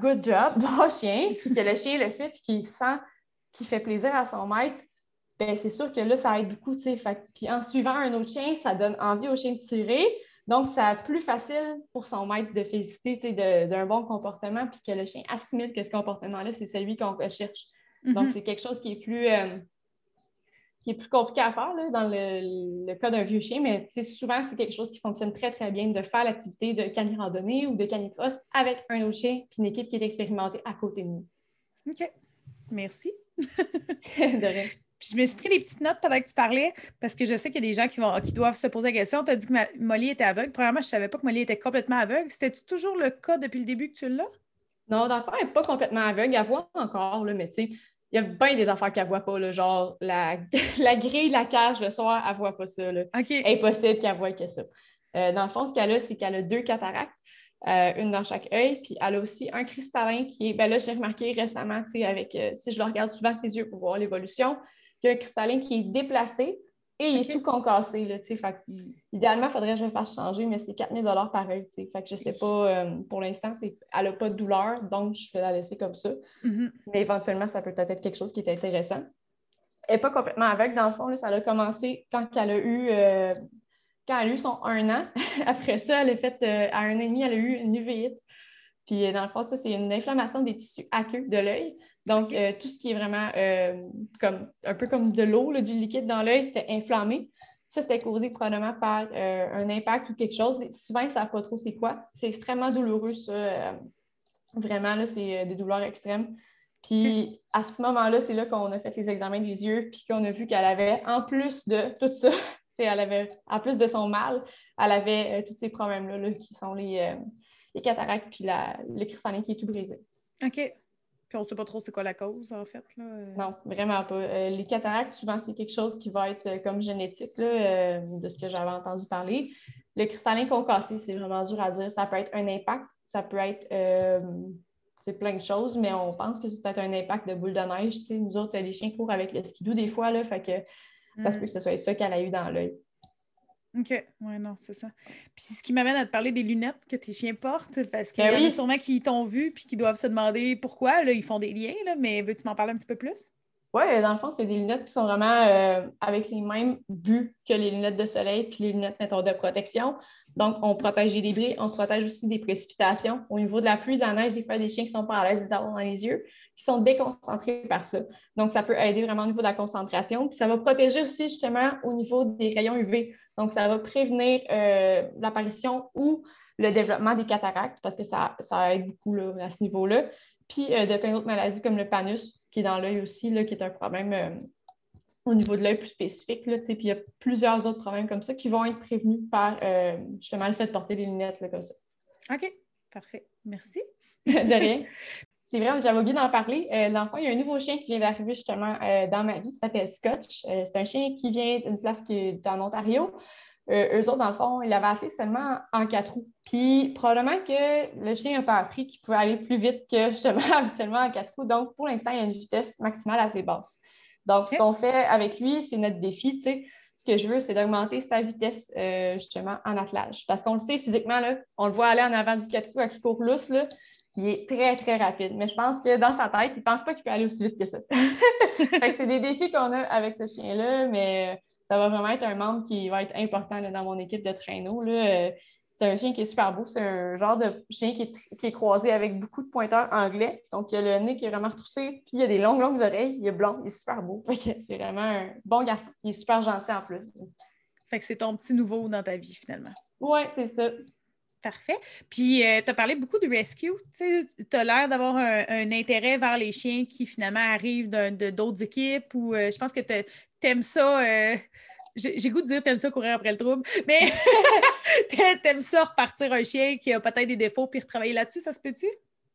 Good job, bon chien, puis que le chien le fait, puis qu'il sent qu'il fait plaisir à son maître, ben c'est sûr que là, ça aide beaucoup. Puis en suivant un autre chien, ça donne envie au chien de tirer. Donc, c'est plus facile pour son maître de féliciter d'un bon comportement, puis que le chien assimile que ce comportement-là, c'est celui qu'on recherche. Donc, mm-hmm. c'est quelque chose qui est plus, euh, qui est plus compliqué à faire dans le, cas d'un vieux chien, mais souvent, c'est quelque chose qui fonctionne très, très bien de faire l'activité de cani randonnée ou de canicross avec un autre chien, puis une équipe qui est expérimentée à côté de nous. OK. Merci. de rien. je me suis pris des petites notes pendant que tu parlais, parce que je sais qu'il y a des gens qui, vont, qui doivent se poser la question. Tu as dit que Molly était aveugle. Premièrement, je ne savais pas que Molly était complètement aveugle. C'était-tu toujours le cas depuis le début que tu l'as? Non, dans elle n'est pas complètement aveugle. Elle voit encore, là, mais tu sais, il y a bien des affaires qu'elle ne voit pas, genre la, la grille, la cage le soir, elle ne voit pas ça. Là. Impossible qu'elle voie que ça. Euh, dans le fond, ce qu'elle a, c'est qu'elle a deux cataractes, euh, une dans chaque œil, puis elle a aussi un cristallin qui est, ben là, j'ai remarqué récemment, avec, euh, si je le regarde souvent ses yeux pour voir l'évolution, il y a un cristallin qui est déplacé et il est tout concassé. Là, fait, idéalement, il faudrait que je le fasse changer, mais c'est 4000 par œil. Fait que je ne sais pas, euh, pour l'instant, elle n'a pas de douleur, donc je vais la laisser comme ça. Mm-hmm. Mais éventuellement, ça peut peut-être être quelque chose qui est intéressant. Elle n'est pas complètement aveugle, dans le fond, ça a commencé quand elle a eu euh, quand elle a eu son un an. Après ça, elle a fait euh, à un an et demi, elle a eu une uvéite. Puis dans le fond, ça, c'est une inflammation des tissus aqueux de l'œil. Donc, euh, tout ce qui est vraiment euh, comme, un peu comme de l'eau, du liquide dans l'œil, c'était inflammé. Ça, c'était causé probablement par euh, un impact ou quelque chose. Souvent, ils ne savent pas trop c'est quoi. C'est extrêmement douloureux, ça. vraiment, là, c'est des douleurs extrêmes. Puis à ce moment-là, c'est là, qu'on a fait les examens des yeux, puis qu'on a vu qu'elle avait, en plus de tout ça, elle avait, en plus de son mal, elle avait tous ces problèmes-là, qui sont les, les cataractes, puis la, le cristallin qui est tout brisé. OK on ne sait pas trop c'est quoi la cause, en fait. Là. Non, vraiment pas. Euh, les cataractes, souvent, c'est quelque chose qui va être euh, comme génétique, euh, de ce que j'avais entendu parler. Le cristallin concassé, c'est vraiment dur à dire. Ça peut être un impact, ça peut être c'est plein de choses, mais on pense que c'est peut-être un impact de boule de neige. nous autres, les chiens courent avec le skidoo des fois, là, fait que ça se mm. peut que ce soit ça qu'elle a eu dans l'œil. OK, oui, non, c'est ça. Puis ce qui m'amène à te parler des lunettes que tes chiens portent, parce qu'il y ben a sûrement qui t'ont vu puis qui doivent se demander pourquoi. Là, ils font des liens, là, mais veux-tu m'en parler un petit peu plus? Oui, dans le fond, c'est des lunettes qui sont vraiment euh, avec les mêmes buts que les lunettes de soleil puis les lunettes, mettons, de protection. Donc, on protège les débris, on protège aussi des précipitations. Au niveau de la pluie, de la neige, des fois, des chiens qui sont pas à l'aise d'avoir dans les yeux qui sont déconcentrés par ça. Donc, ça peut aider vraiment au niveau de la concentration. Puis ça va protéger aussi justement au niveau des rayons UV. Donc, ça va prévenir euh, l'apparition ou le développement des cataractes parce que ça, ça aide beaucoup à ce niveau-là. Puis euh, de plein d'autres maladies comme le panus, qui est dans l'œil aussi, là, qui est un problème euh, au niveau de l'œil plus spécifique. Là, puis il y a plusieurs autres problèmes comme ça qui vont être prévenus par justement le fait de porter des lunettes comme ça. OK, parfait. Merci. de rien. C'est vrai, j'avais oublié d'en parler. Euh, l'enfant, il y a un nouveau chien qui vient d'arriver justement euh, dans ma vie, qui s'appelle Scotch. Euh, c'est un chien qui vient d'une place qui est en Ontario. eux autres, dans le fond, ils l'avaient acheté seulement en quatre roues. Puis probablement que le chien n'a pas appris qu'il pouvait aller plus vite que justement habituellement en quatre roues. Donc, pour l'instant, il y a une vitesse maximale assez basse. Donc, ce qu'on fait avec lui, c'est notre défi, tu sais. Ce que je veux, c'est d'augmenter sa vitesse justement en attelage. Parce qu'on le sait physiquement, là, on le voit aller en avant du quatre roues à qui court lousse, là, il est très, très rapide. Mais je pense que dans sa tête, il ne pense pas qu'il peut aller aussi vite que ça. c'est des défis qu'on a avec ce chien-là, mais ça va vraiment être un membre qui va être important dans mon équipe de traîneau. C'est un chien qui est super beau. C'est un genre de chien qui est, croisé avec beaucoup de pointeurs anglais. Donc, il a le nez qui est vraiment retroussé, puis il a des longues, longues oreilles. Il est blond, il est super beau. c'est vraiment un bon garçon. Il est super gentil en plus. Fait que c'est ton petit nouveau dans ta vie, finalement. Oui, c'est ça. Parfait. Puis, euh, tu as parlé beaucoup de rescue. Tu as l'air d'avoir un, intérêt vers les chiens qui finalement arrivent de d'autres équipes ou euh, je pense que tu aimes ça. Euh, j'ai goût de dire t'aimes ça courir après le trouble, mais t'aimes ça repartir un chien qui a peut-être des défauts puis retravailler là-dessus, ça se peut-tu?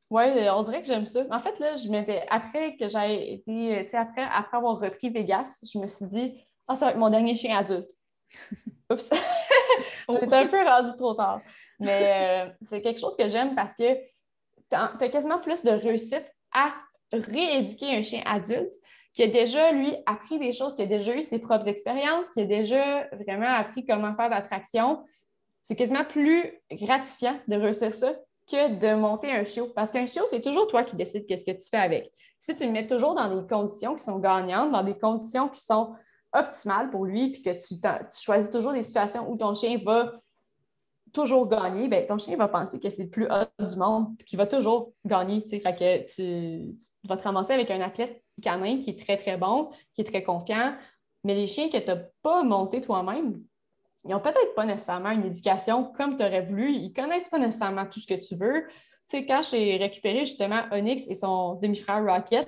Oui, on dirait que j'aime ça. En fait, là, je m'étais, après que j'ai été, après, après avoir repris Vegas, je me suis dit, ah, ça va être mon dernier chien adulte. Oups! On est un peu rendu trop tard. Mais euh, c'est quelque chose que j'aime parce que tu as, quasiment plus de réussite à rééduquer un chien adulte qui a déjà, lui, appris des choses, qui a déjà eu ses propres expériences, qui a déjà vraiment appris comment faire d'attraction. C'est quasiment plus gratifiant de réussir ça que de monter un chiot. Parce qu'un chiot, c'est toujours toi qui décides qu'est-ce que tu fais avec. Si tu le mets toujours dans des conditions qui sont gagnantes, dans des conditions qui sont optimales pour lui, puis que tu, choisis toujours des situations où ton chien va toujours gagner, ben, ton chien va penser que c'est le plus haut du monde, puis qu'il va toujours gagner. Que tu, tu, vas te ramasser avec un athlète canin qui est très, très bon, qui est très confiant. Mais les chiens que tu n'as pas montés toi-même, ils n'ont peut-être pas nécessairement une éducation comme tu aurais voulu. Ils ne connaissent pas nécessairement tout ce que tu veux. Tu sais, quand j'ai récupéré justement Onyx et son demi-frère Rocket,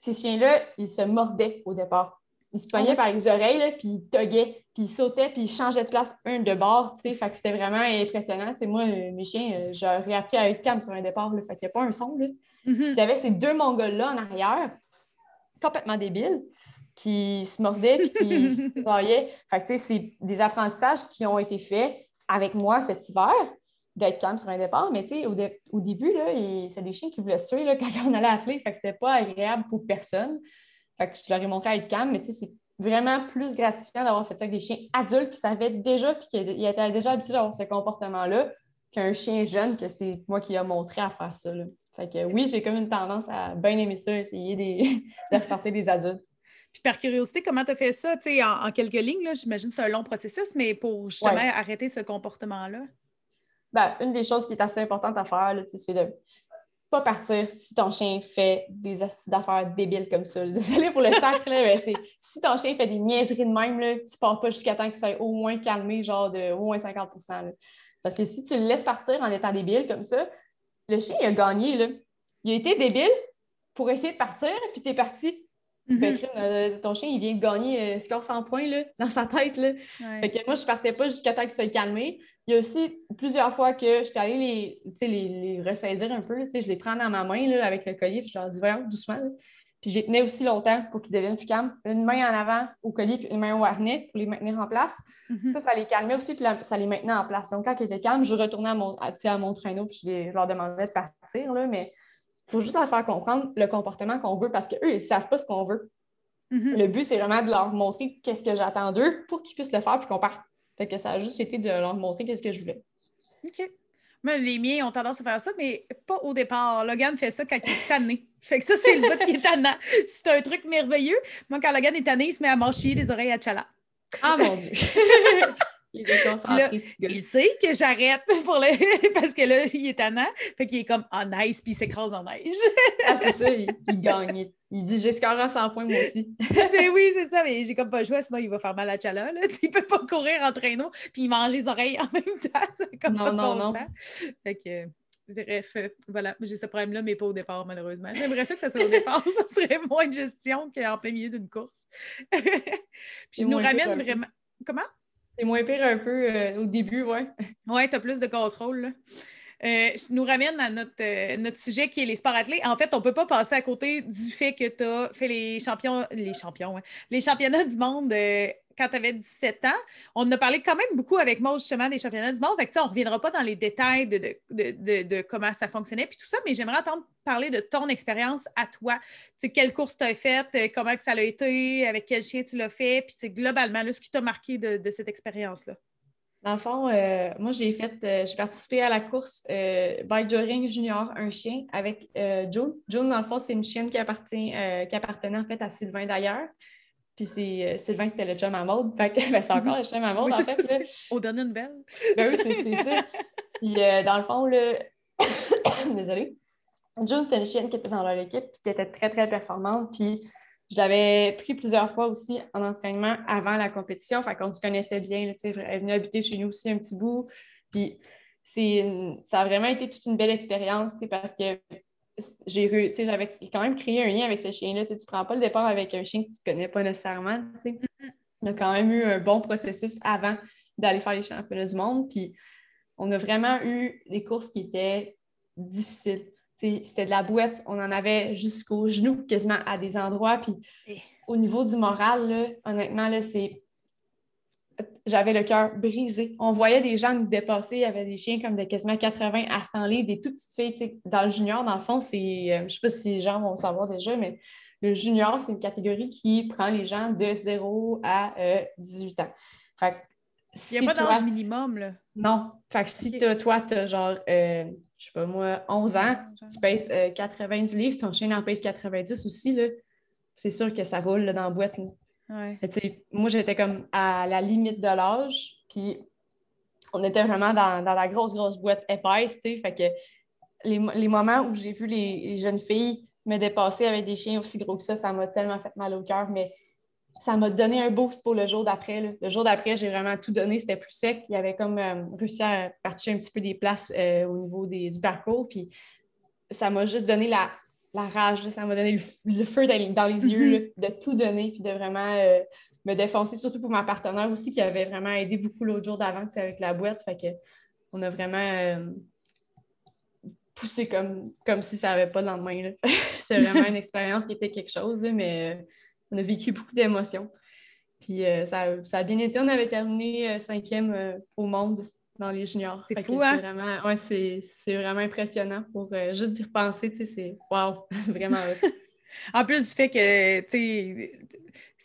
ces chiens-là, ils se mordaient au départ. Ils se pognaient ah par les oreilles, puis ils toguaient, puis ils sautaient, puis ils changeaient de place un de bord. Fait que c'était vraiment impressionnant. moi, euh, mes chiens, euh, j'aurais appris à être calme sur un départ. Là, fait qu'il n'y a pas un son. Là. Il y avait ces deux Mongols-là en arrière, complètement débiles qui se mordaient puis qui se broyaient. Fait que, c'est des apprentissages qui ont été faits avec moi cet hiver, d'être calme sur un départ. Mais au, au, début, c'est des chiens qui voulaient se tuer là, quand on allait atteler. Fait que c'était pas agréable pour personne. Fait que je leur ai montré à être calme, mais c'est vraiment plus gratifiant d'avoir fait ça avec des chiens adultes qui savaient déjà puis qui étaient déjà habitués d'avoir ce comportement-là qu'un chien jeune que c'est moi qui a montré à faire ça. Fait que oui, j'ai comme une tendance à bien aimer ça, essayer de starter des adultes. Puis par curiosité, comment tu as fait ça? En, en quelques lignes, j'imagine que c'est un long processus, mais pour justement arrêter ce comportement-là? Ben, une des choses qui est assez importante à faire, c'est de pas partir si ton chien fait des affaires débiles comme ça. Désolé pour le sac, mais c'est si ton chien fait des niaiseries de même, là, tu pars pas jusqu'à temps qu'il soit au moins calmé, genre de au moins 50% Parce que si tu le laisses partir en étant débile comme ça, le chien a gagné. Là. Il a été débile pour essayer de partir, puis tu es parti. Mhm. Euh, ton chien, il vient de gagner euh, score 100 points là, dans sa tête. Là. que moi, je partais pas jusqu'à temps qu'il soit calmé. Il y a aussi plusieurs fois que j'étais allée les, les, les ressaisir un peu. Je les prends dans ma main là, avec le collier, puis je leur dis voyons doucement. Puis j'ai tenu aussi longtemps pour qu'ils deviennent plus calmes. Une main en avant au collier, puis une main au harnais pour les maintenir en place. Mhm. Ça, ça les calmait aussi, puis ça les maintenait en place. Donc, quand ils étaient calmes, je retournais à mon, à, mon traîneau, puis je, leur demandais de partir. Là, mais il faut juste leur faire comprendre le comportement qu'on veut parce qu'eux, ils ne savent pas ce qu'on veut. Mm-hmm. Le but, c'est vraiment de leur montrer qu'est-ce que j'attends d'eux pour qu'ils puissent le faire puis qu'on parte. Fait que ça a juste été de leur montrer qu'est-ce que je voulais. OK. Les miens ont tendance à faire ça, mais pas au départ. Logan fait ça quand il est tanné. Fait que ça, c'est le bout qui est tannant. C'est un truc merveilleux. Moi, quand Logan est tanné, il se met à manger les oreilles à Chala. Ah mon Dieu! Il sait que j'arrête pour le... parce que là, il est tannant. Fait qu'il est comme en neige puis il s'écrase en neige. ah, c'est ça, il, gagne. Il dit j'ai score à 100 points, moi aussi. mais oui, c'est ça, mais j'ai comme pas joué, sinon il va faire mal à Chala. Là. Il peut pas courir en traîneau puis il mange les oreilles en même temps. comme non, pas non, non. Fait que. Bref, voilà, j'ai ce problème-là, mais pas au départ, malheureusement. J'aimerais ça que ça soit au départ, ça serait moins de gestion qu'en plein milieu d'une course. puis je nous ramène vraiment. Comment? C'est moins pire un peu euh, au début, ouais. Ouais, tu as plus de contrôle. Là. Euh, je nous ramène à notre, euh, notre sujet qui est les sports athlètes. En fait, on ne peut pas passer à côté du fait que tu as fait les champions, les champions, les championnats du monde quand tu avais 17 ans. On a parlé quand même beaucoup avec moi justement des championnats du monde. Fait on ne reviendra pas dans les détails de, comment ça fonctionnait puis tout ça, mais j'aimerais entendre parler de ton expérience à toi. C'est quelle course tu as faite, euh, comment que ça a été, avec quel chien tu l'as fait, puis globalement ce qui t'a marqué de, cette expérience-là? Dans le fond, euh, moi, j'ai fait, euh, j'ai participé à la course Bike Joring Junior, un chien, avec June. June, dans le fond, c'est une chienne qui, appartient, qui appartenait en fait à Sylvain d'ailleurs. Puis c'est, euh, Sylvain, c'était le chum à mode. Fait que ben, c'est encore le chum à mode, en fait. Ça, Au dernier belle. Ben oui, c'est, ça. Puis euh, dans le fond, là... désolée. June, c'est une chienne qui était dans leur équipe puis qui était très, très performante. Puis je l'avais pris plusieurs fois aussi en entraînement avant la compétition. Fait qu'on se connaissait bien. Là, elle est venue habiter chez nous aussi un petit bout. Puis c'est ça a vraiment été toute une belle expérience parce que j'ai j'avais quand même créé un lien avec ce chien-là. Tu ne prends pas le départ avec un chien que tu ne connais pas nécessairement. Mm-hmm. On a quand même eu un bon processus avant d'aller faire les championnats du monde. Puis on a vraiment eu des courses qui étaient difficiles. C'était de la boîte, on en avait jusqu'aux genoux quasiment à des endroits. Puis au niveau du moral, là, honnêtement, là, c'est j'avais le cœur brisé. On voyait des gens nous dépasser. Il y avait des chiens comme de quasiment 80 à 100 livres, des tout petites filles. Dans le junior, dans le fond, c'est, euh, je ne sais pas si les gens vont savoir déjà, mais le junior, c'est une catégorie qui prend les gens de 0 à 18 euh, ans. Il n'y a pas d'âge minimum, là. Non. Fait que si toi, tu as genre, euh, je sais pas moi, 11 ans, tu pèses 90 euh, livres, ton chien en pèse 90 aussi, là, c'est sûr que ça roule dans la boîte. Moi, j'étais comme à la limite de l'âge, puis on était vraiment dans, la grosse, grosse boîte épaisse, tu sais. Fait que les, moments où j'ai vu les, jeunes filles me dépasser avec des chiens aussi gros que ça, ça m'a tellement fait mal au cœur, mais ça m'a donné un boost pour le jour d'après. Le jour d'après, j'ai vraiment tout donné, c'était plus sec. Il y avait comme euh, réussi à partir un petit peu des places euh, au niveau des, du parcours, puis ça m'a juste donné la, rage, ça m'a donné le, feu dans, les yeux, mm-hmm. de tout donner, puis de vraiment euh, me défoncer, surtout pour ma partenaire aussi, qui avait vraiment aidé beaucoup l'autre jour d'avant avec la boîte. Fait que on a vraiment euh, poussé comme, comme si ça n'avait pas de lendemain. C'est vraiment une expérience qui était quelque chose, mais euh, on a vécu beaucoup d'émotions. Puis euh, ça, a bien été. On avait terminé cinquième au monde dans les juniors. C'est fou, hein? Vraiment, ouais, c'est vraiment impressionnant pour juste y repenser. C'est wow, vraiment. en plus du fait que, tu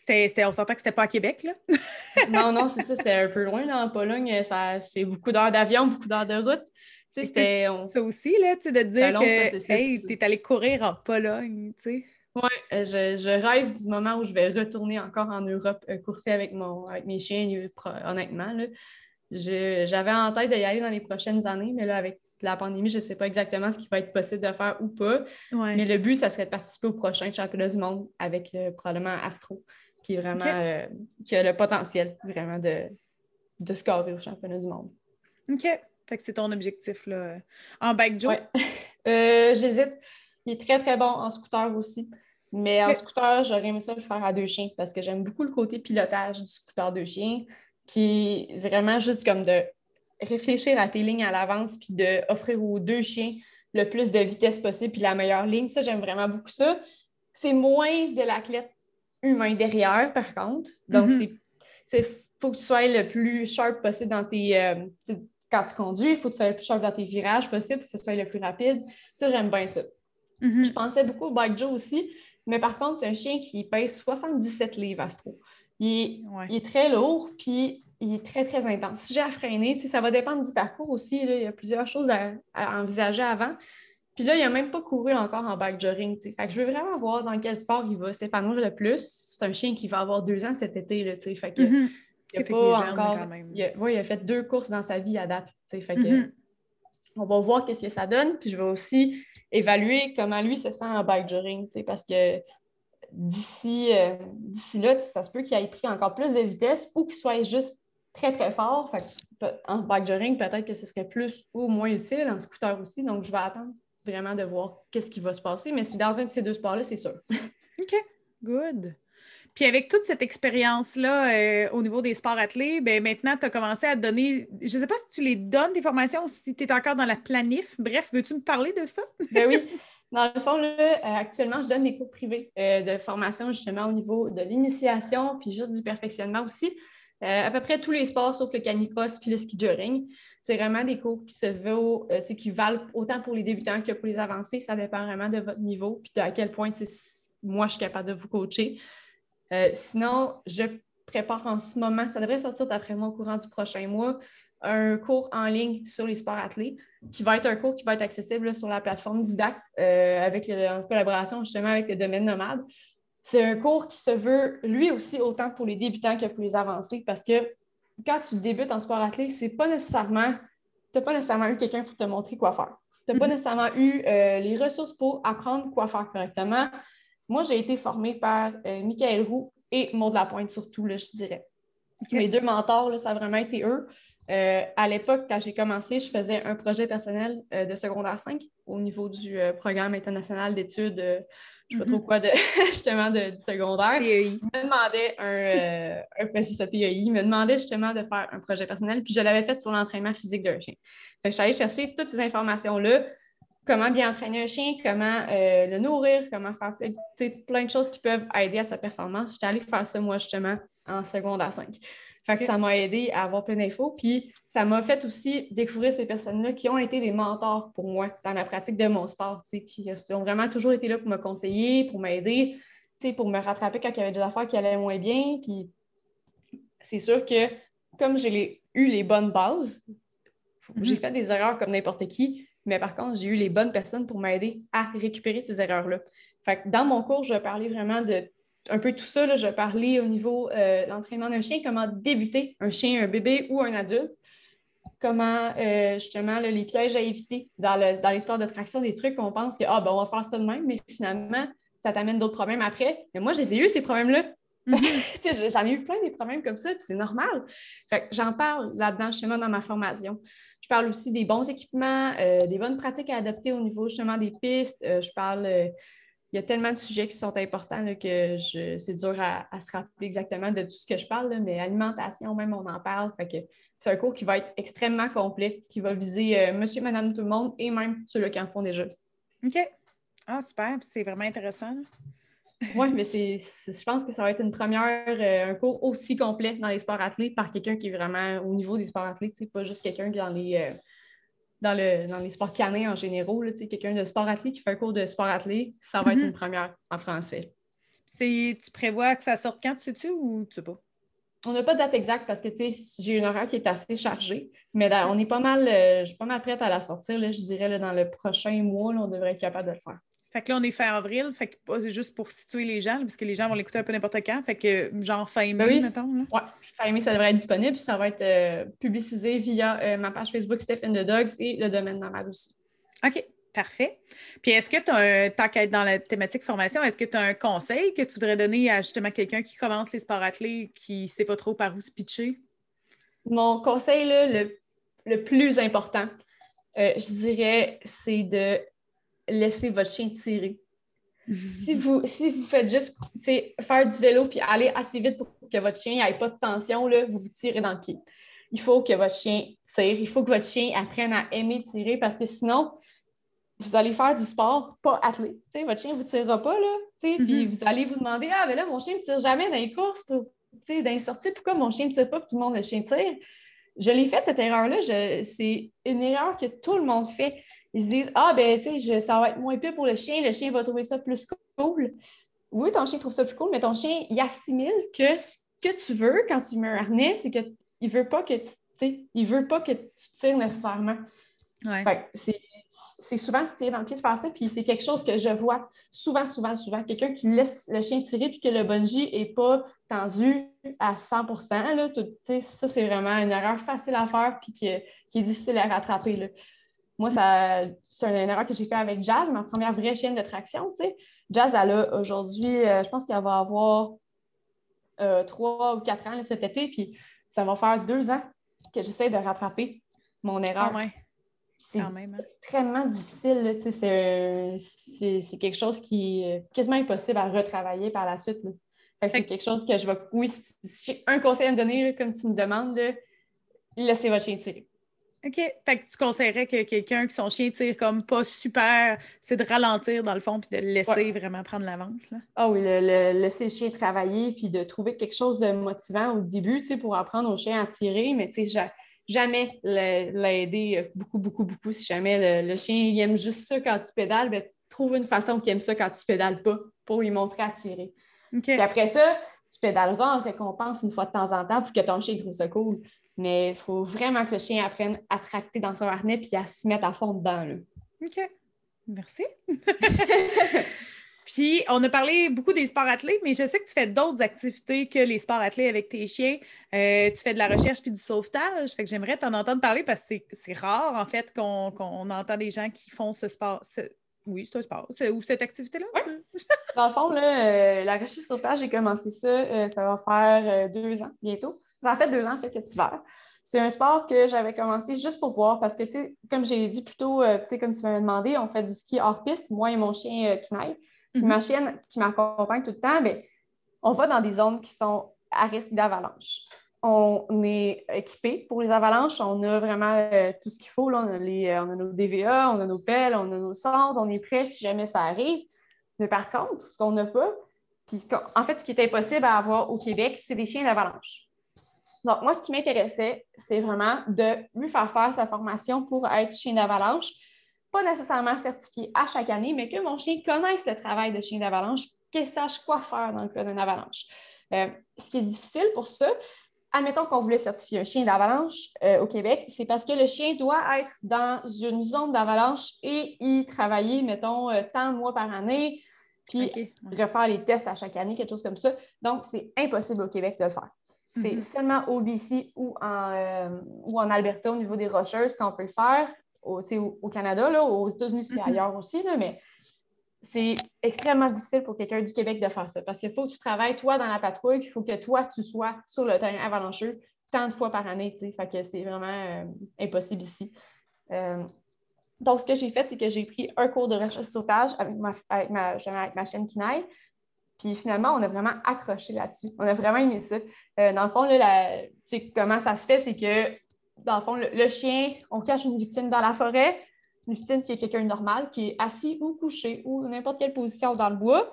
c'était, on s'entend que c'était pas à Québec, là? non, non, c'est ça, c'était un peu loin, là, en Pologne. c'est beaucoup d'heures d'avion, beaucoup d'heures de route. C'était, Ça aussi, là, de dire que hey, t'es allé courir en Pologne, tu sais. Oui, euh, je, rêve du moment où je vais retourner encore en Europe euh, courser avec, mon, avec mes chiens, honnêtement. Là. J'avais en tête d'y aller dans les prochaines années, mais là, avec la pandémie, je ne sais pas exactement ce qui va être possible de faire ou pas. Mais le but, ça serait de participer au prochain championnat du monde avec euh, probablement Astro qui est vraiment euh, qui a le potentiel vraiment de, de scorer au championnat du monde. OK. Fait que c'est ton objectif là. En bike Joe? Euh, j'hésite. Il est très, très bon en scooter aussi. Mais en scooter, j'aurais aimé ça le faire à deux chiens parce que j'aime beaucoup le côté pilotage du scooter de chien. Puis vraiment juste comme de réfléchir à tes lignes à l'avance puis d'offrir aux deux chiens le plus de vitesse possible puis la meilleure ligne. Ça, j'aime vraiment beaucoup ça. C'est moins de l'athlète humain derrière, par contre. Donc, il mhm. faut que tu sois le plus sharp possible dans tes. Euh, quand tu conduis, il faut que tu sois le plus sharp dans tes virages possible, pour que ce soit le plus rapide. Ça, j'aime bien ça. Mhm. Je pensais beaucoup au Bike Joe aussi, mais par contre, c'est un chien qui pèse 77 livres astro. Il il est très lourd, puis il est très, très intense. Si j'ai à freiner, ça va dépendre du parcours aussi. il y a plusieurs choses à, envisager avant. Puis là, il n'a même pas couru encore en bike jogging. Fait que je veux vraiment voir dans quel sport il va s'épanouir le plus. C'est un chien qui va avoir deux ans cet été. Là, fait que, mm-hmm. Il a pas encore. Il a, il a fait deux courses dans sa vie à date. Fait que, mm-hmm. On va voir qu'est-ce que ça donne. Puis je vais aussi évaluer comment lui se sent en bike jogging. Parce que d'ici euh, d'ici là, ça se peut qu'il ait pris encore plus de vitesse ou qu'il soit juste très, très fort. en bike jogging, peut-être que ce serait plus ou moins utile, en scooter aussi. Donc, je vais attendre vraiment de voir qu'est-ce qui va se passer. Mais c'est dans un de ces deux sports-là, c'est sûr. OK, good. Puis avec toute cette expérience-là euh, au niveau des sports athlés, ben maintenant, tu as commencé à donner, je ne sais pas si tu les donnes des formations ou si tu es encore dans la planif. Bref, veux-tu me parler de ça? ben oui. Dans le fond, là, euh, actuellement, je donne des cours privés euh, de formation justement au niveau de l'initiation, puis juste du perfectionnement aussi. Euh, à peu près tous les sports sauf le canicross puis le ski jogging. C'est vraiment des cours qui se qui valent autant pour les débutants que pour les avancés. Ça dépend vraiment de votre niveau puis de à quel point moi je suis capable de vous coacher. Sinon, je prépare en ce moment, ça devrait sortir d'après moi au courant du prochain mois, un cours en ligne sur les sports athlètes qui va être un cours qui va être accessible sur la plateforme Didact avec en collaboration justement avec le domaine nomade c'est un cours qui se veut, lui aussi, autant pour les débutants que pour les avancés, parce que quand tu débutes en sport athlète, c'est pas nécessairement, tu n'as pas nécessairement eu quelqu'un pour te montrer quoi faire. Tu n'as pas mhm. nécessairement eu euh, les ressources pour apprendre quoi faire correctement. Moi, j'ai été formée par euh, Michael Roux et Maud Lapointe, surtout, là, je dirais. Mes deux mentors, là, ça a vraiment été eux. Euh, à l'époque, quand j'ai commencé, je faisais un projet personnel de secondaire 5 au niveau du programme international d'études je ne sais pas trop mhm. quoi de justement de, du secondaire. Il me demandait un, euh, un il me demandait justement de faire un projet personnel, puis je l'avais fait sur l'entraînement physique d'un chien. Fait que je suis allée chercher toutes ces informations-là, comment bien entraîner un chien, comment euh, le nourrir, comment faire plein de choses qui peuvent aider à sa performance. Je suis allée faire ça, moi, justement, en secondaire 5. Fait que ça m'a aidé à avoir plein d'infos. Puis ça m'a fait aussi découvrir ces personnes-là qui ont été des mentors pour moi dans la pratique de mon sport, qui ont vraiment toujours été là pour me conseiller, pour m'aider, pour me rattraper quand il y avait des affaires qui allaient moins bien. Puis c'est sûr que comme j'ai eu les bonnes bases, j'ai Mhm. fait des erreurs comme n'importe qui, mais par contre, j'ai eu les bonnes personnes pour m'aider à récupérer ces erreurs-là. Fait que dans mon cours, je parler vraiment de un peu tout ça. là. Je parler au niveau euh, de l'entraînement d'un chien, comment débuter un chien, un bébé ou un adulte. Comment, euh, justement, les pièges à éviter dans, le- de traction, des trucs qu'on pense que, ah, ben, on va faire ça de même, mais finalement, ça t'amène d'autres problèmes après. Mais moi, je les ai eu, ces problèmes-là. Mhm. J'en ai eu plein des problèmes comme ça, puis c'est normal. J'en parle là-dedans, justement, dans ma formation. Je parle aussi des bons équipements, euh, des bonnes pratiques à adopter au niveau, justement, des pistes. Euh, je parle... euh, il y a tellement de sujets qui sont importants là, que c'est dur à, à se rappeler exactement de tout ce que je parle, là, mais alimentation, même, on en parle. C'est un cours qui va être extrêmement complet, qui va viser monsieur, madame, tout le monde et même ceux-là qui en font déjà. OK. Ah, super. C'est vraiment intéressant. là. Oui, mais c'est, je pense que ça va être une première, euh, un cours aussi complet dans les sports athlètes par quelqu'un qui est vraiment au niveau des sports athlètes, sais, pas juste quelqu'un qui est dans les, euh, dans, le, dans les sports canins en général, sais, quelqu'un de sport athlète qui fait un cours de sport athlète, ça va être une première en français. C'est, tu prévois que ça sorte quand, tu sais-tu, ou tu sais pas? On n'a pas de date exacte parce que tu sais, j'ai une horaire qui est assez chargée, mais on est pas mal, euh, je suis pas mal prête à la sortir, là, je dirais là, dans le prochain mois, on devrait être capable de le faire. Fait que là, on est fin avril, fait que c'est juste pour situer les gens, parce que les gens vont l'écouter un peu n'importe quand. Fait que genre fin mai, Ben oui. mettons. Là. Ouais, fin mai, ça devrait être disponible, puis ça va être euh, publicisé via euh, ma page Facebook Steph and the Dogs et le domaine nomade aussi. OK, parfait. Puis est-ce que tu as un, tant qu'à être dans la thématique formation, est-ce que tu as un conseil que tu voudrais donner à justement quelqu'un qui commence les sports athlètes, qui ne sait pas trop par où se pitcher? Mon conseil, là, le, le plus important, euh, je dirais, c'est de laisser votre chien tirer. Si vous, si vous faites juste faire du vélo puis aller assez vite pour que votre chien n'ait pas de tension, là, vous vous tirez dans le pied. Il faut que votre chien tire. Il faut que votre chien apprenne à aimer tirer parce que sinon, vous allez faire du sport pas sais, votre chien ne vous tirera pas, là. Mhm. vous allez vous demander Ah, ben là, mon chien ne tire jamais dans les courses, pour, dans les sorties. Pourquoi mon chien ne tire pas tout le monde, le chien tire? Je l'ai fait, cette erreur-là. C'est une erreur que tout le monde fait. Ils se disent Ah, ben, tu sais, ça va être moins pire pour le chien. Le chien va trouver ça plus cool. Oui, ton chien trouve ça plus cool, mais ton chien, il assimile que ce que tu veux quand tu mets un harnais, c'est qu'il ne veut pas que tu il veut pas que tu tires nécessairement. Ouais. C'est, souvent se tirer dans le pied de faire ça, puis c'est quelque chose que je vois souvent, souvent, souvent. Quelqu'un qui laisse le chien tirer puis que le bungee n'est pas tendu à 100 là, tout- ça, c'est vraiment une erreur facile à faire puis que- qui est difficile à rattraper. là. Moi, ça, c'est une erreur que j'ai fait avec Jazz, ma première vraie chienne de traction. Jazz, elle a aujourd'hui, euh, je pense qu'elle va avoir euh, trois ou quatre ans là, cet été, puis ça va faire deux ans que j'essaie de rattraper mon erreur. Ah ouais, C'est même. hein. extrêmement difficile. C'est, c'est, c'est quelque chose qui est quasiment impossible à retravailler par la suite. là. Fait que Fait c'est quelque chose que je vais. Oui, si j'ai un conseil à me donner, là, comme tu me demandes, laissez votre chien tirer. OK. Fait que tu conseillerais que quelqu'un qui son chien tire comme pas super, c'est de ralentir dans le fond puis de le laisser Ouais. vraiment prendre l'avance. Ah oui, le, le- laisser le chien travailler puis de trouver quelque chose de motivant au début tu sais, pour apprendre au chien à tirer, mais tu sais, ja- jamais l'aider euh, beaucoup, beaucoup, beaucoup. Si jamais le, le chien il aime juste ça quand tu pédales, ben, trouve une façon qu'il aime ça quand tu pédales pas pour lui montrer à tirer. OK. Puis après ça, tu pédaleras en récompense une fois de temps en temps pour que ton chien trouve ça cool. Mais il faut vraiment que le chien apprenne à tracter dans son harnais puis à se mettre à fond dedans. là. OK. Merci. Puis, on a parlé beaucoup des sports athlètes, mais je sais que tu fais d'autres activités que les sports athlètes avec tes chiens. Euh, tu fais de la recherche puis du sauvetage. Fait que j'aimerais t'en entendre parler parce que c'est- rare, en fait, qu'on qu'on entend des gens qui font ce sport. ce- Oui, c'est un sport. Ou cette activité-là? Dans le fond, là, euh, la recherche sauvetage, j'ai commencé ça, euh, ça va faire euh, deux ans bientôt. Ça en fait deux ans, en fait, cet hiver. C'est un sport que j'avais commencé juste pour voir parce que, comme j'ai dit plus tôt, euh, tu sais, comme tu m'avais demandé, on fait du ski hors piste, moi et mon chien euh, Kinaï. Puis Mhm. Ma chienne qui m'accompagne tout le temps, ben, on va dans des zones qui sont à risque d'avalanche. On est équipé pour les avalanches, on a vraiment euh, tout ce qu'il faut. Là. On, a les, euh, on a nos DVA, on a nos pelles, on a nos sondes, on est prêt si jamais ça arrive. Mais par contre, ce qu'on n'a pas, puis en fait, ce qui est impossible à avoir au Québec, c'est des chiens d'avalanche. Donc, moi, ce qui m'intéressait, c'est vraiment de lui faire faire sa formation pour être chien d'avalanche. Pas nécessairement certifié à chaque année, mais que mon chien connaisse le travail de chien d'avalanche, qu'il sache quoi faire dans le cas d'une avalanche. Euh, ce qui est difficile pour ça, admettons qu'on voulait certifier un chien d'avalanche euh, au Québec, c'est parce que le chien doit être dans une zone d'avalanche et y travailler, mettons, euh, tant de mois par année, puis refaire les tests à chaque année, quelque chose comme ça. Donc, c'est impossible au Québec de le faire. C'est mhm. seulement au BC ou en, euh, ou en Alberta, au niveau des rocheuses, qu'on peut le faire. Au, au Canada, là, aux États-Unis, c'est mhm. ailleurs aussi, là, mais c'est extrêmement difficile pour quelqu'un du Québec de faire ça parce qu'il faut que tu travailles, toi, dans la patrouille, il faut que toi, tu sois sur le terrain avalancheux tant de fois par année. Fait que c'est vraiment euh, impossible ici. Euh, donc, ce que j'ai fait, c'est que j'ai pris un cours de recherche sautage avec ma, avec ma, avec ma chaîne Kinaï. Puis finalement, on a vraiment accroché là-dessus. On a vraiment aimé ça. Euh, dans le fond, là, comment ça se fait, c'est que, dans le fond, le, chien, on cache une victime dans la forêt, une victime qui est quelqu'un de normal, qui est assis ou couché ou n'importe quelle position dans le bois.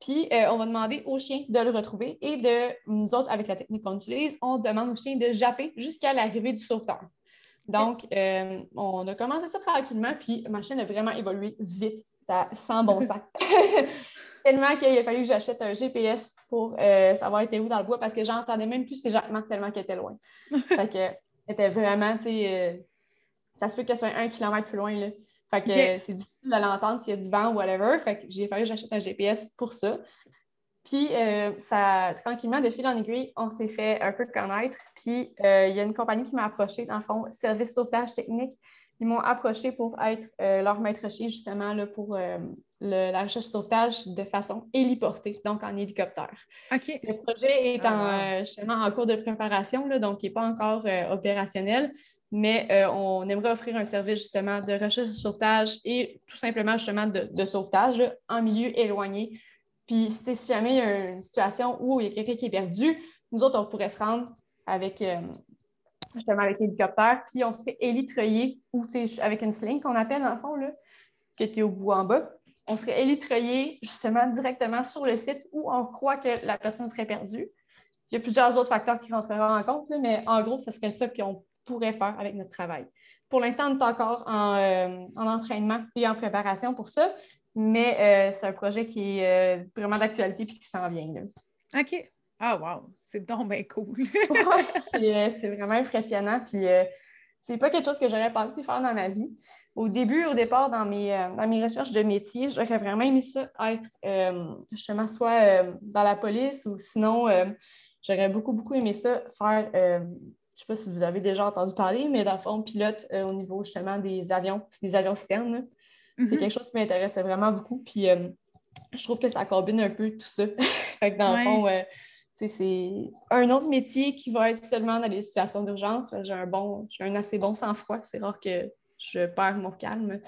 Puis, euh, on va demander au chien de le retrouver et de, nous autres, avec la technique qu'on utilise, on demande au chien de japper jusqu'à l'arrivée du sauveteur. Donc, euh, on a commencé ça tranquillement, puis ma chaîne a vraiment évolué vite, ça, sans bon sens. tellement qu'il a fallu que j'achète un GPS pour euh, savoir était où dans le bois parce que j'entendais même plus ses jappements tellement qu'il était loin. fait que, était vraiment, tu sais, ça se peut qu'elle soit un kilomètre plus loin. Là. Fait que c'est difficile de l'entendre s'il y a du vent ou whatever. Fait que j'ai fallu que j'achète un GPS pour ça. Puis, euh, ça, tranquillement, de fil en aiguille, on s'est fait un peu connaître. Puis, euh, il y a une compagnie qui m'a approché, dans le fond, Service Sauvetage Technique. Ils m'ont approché pour être euh, leur maître chien, justement, là, pour la recherche sauvetage de façon héliportée, donc en hélicoptère. Le projet est ah, justement en cours de préparation, là, donc il n'est pas encore opérationnel, mais euh, on aimerait offrir un service justement de recherche de sauvetage et tout simplement justement de, sauvetage en milieu éloigné. Puis si jamais il y a une situation où il y a quelqu'un qui est perdu, nous autres, on pourrait se rendre avec euh, justement avec l'hélicoptère, puis on serait élitreillé ou avec une sling qu'on appelle dans le fond, là, qui est au bout en bas. On serait élitreillé justement directement sur le site où on croit que la personne serait perdue. Il y a plusieurs autres facteurs qui rentreront en compte, mais en gros, ce serait ça qu'on pourrait faire avec notre travail. Pour l'instant, on est encore en, euh, entraînement et en préparation pour ça, mais euh, c'est un projet qui est euh, vraiment d'actualité et qui s'en vient. OK. Ah, wow! C'est donc bien cool. c'est vraiment impressionnant. Puis, c'est pas quelque chose que j'aurais pensé faire dans ma vie. Au début, au départ, dans mes, dans mes recherches de métier, j'aurais vraiment aimé ça être justement soit dans la police ou sinon, j'aurais beaucoup, beaucoup aimé ça faire je ne sais pas si vous avez déjà entendu parler, mais dans le fond, pilote euh, au niveau justement des avions, c'est des avions citernes. C'est mhm. quelque chose qui m'intéressait vraiment beaucoup. Puis euh, je trouve que ça combine un peu tout ça. fait que dans le fond, c'est un autre métier qui va être seulement dans les situations d'urgence. J'ai un bon, j'ai un assez bon sang-froid. C'est rare que je perds mon calme.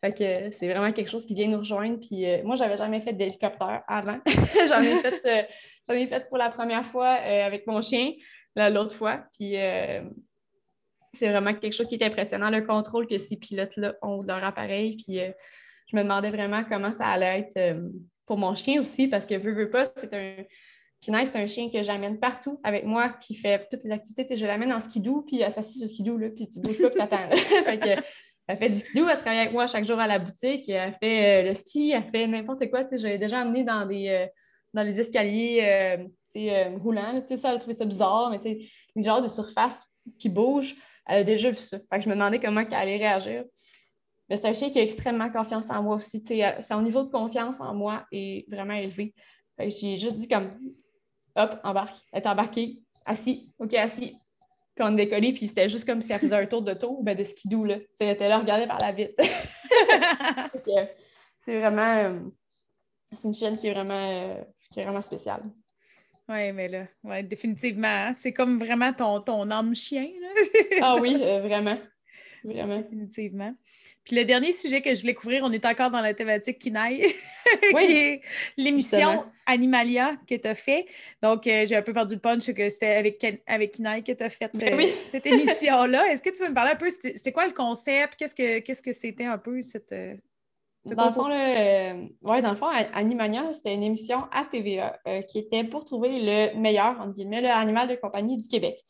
Fait que c'est vraiment quelque chose qui vient nous rejoindre. Puis euh, moi, j'avais jamais fait d'hélicoptère avant. j'en ai fait, ai fait pour la première fois avec mon chien l'autre fois. Puis euh, c'est vraiment quelque chose qui est impressionnant, le contrôle que ces pilotes-là ont de leur appareil. Puis euh, je me demandais vraiment comment ça allait être euh, pour mon chien aussi, parce que veux, veux pas, c'est un. C'est un chien que j'amène partout avec moi, qui fait toutes les activités. Je l'amène en skidoo, puis elle s'assied sur skidoo, là, puis tu bouges pas, puis t'attends. elle fait du skidoo, elle travaille avec moi chaque jour à la boutique, elle fait le ski, elle fait n'importe quoi. J'avais déjà amené dans des dans les escaliers euh, roulant. Ça, elle a trouvé ça bizarre, mais les genres de surface qui bougent, elle a déjà vu ça. Fait que je me demandais comment elle allait réagir. Mais c'est un chien qui a extrêmement confiance en moi aussi. Son niveau de confiance en moi est vraiment élevé. J'ai juste dit comme hop, embarque. Elle est embarquée, assis, OK, assis. Puis on décollé, puis c'était juste comme si elle faisait un tour de tour ben, de skidoo. Là. elle était là, regardée par la vitre. c'est vraiment. Euh, c'est une chaîne qui est vraiment, euh, qui est vraiment spéciale. Oui, mais là, ouais, définitivement. Hein. C'est comme vraiment ton, ton âme chien. ah oui, euh, vraiment. Vraiment. Définitivement. Puis le dernier sujet que je voulais couvrir, on est encore dans la thématique Kinaï, oui, qui est l'émission Animalia que tu as fait. Donc, euh, j'ai un peu perdu le punch que c'était avec, avec Kinaï que tu as fait ben euh, cette émission-là. Est-ce que tu veux me parler un peu, c'était quoi le concept? Qu'est-ce que qu'est-ce que c'était un peu cette, dans le, fond, euh, ouais, dans le fond, Animania, c'était une émission à TVA euh, qui était pour trouver le meilleur, entre guillemets, le animal de compagnie du Québec.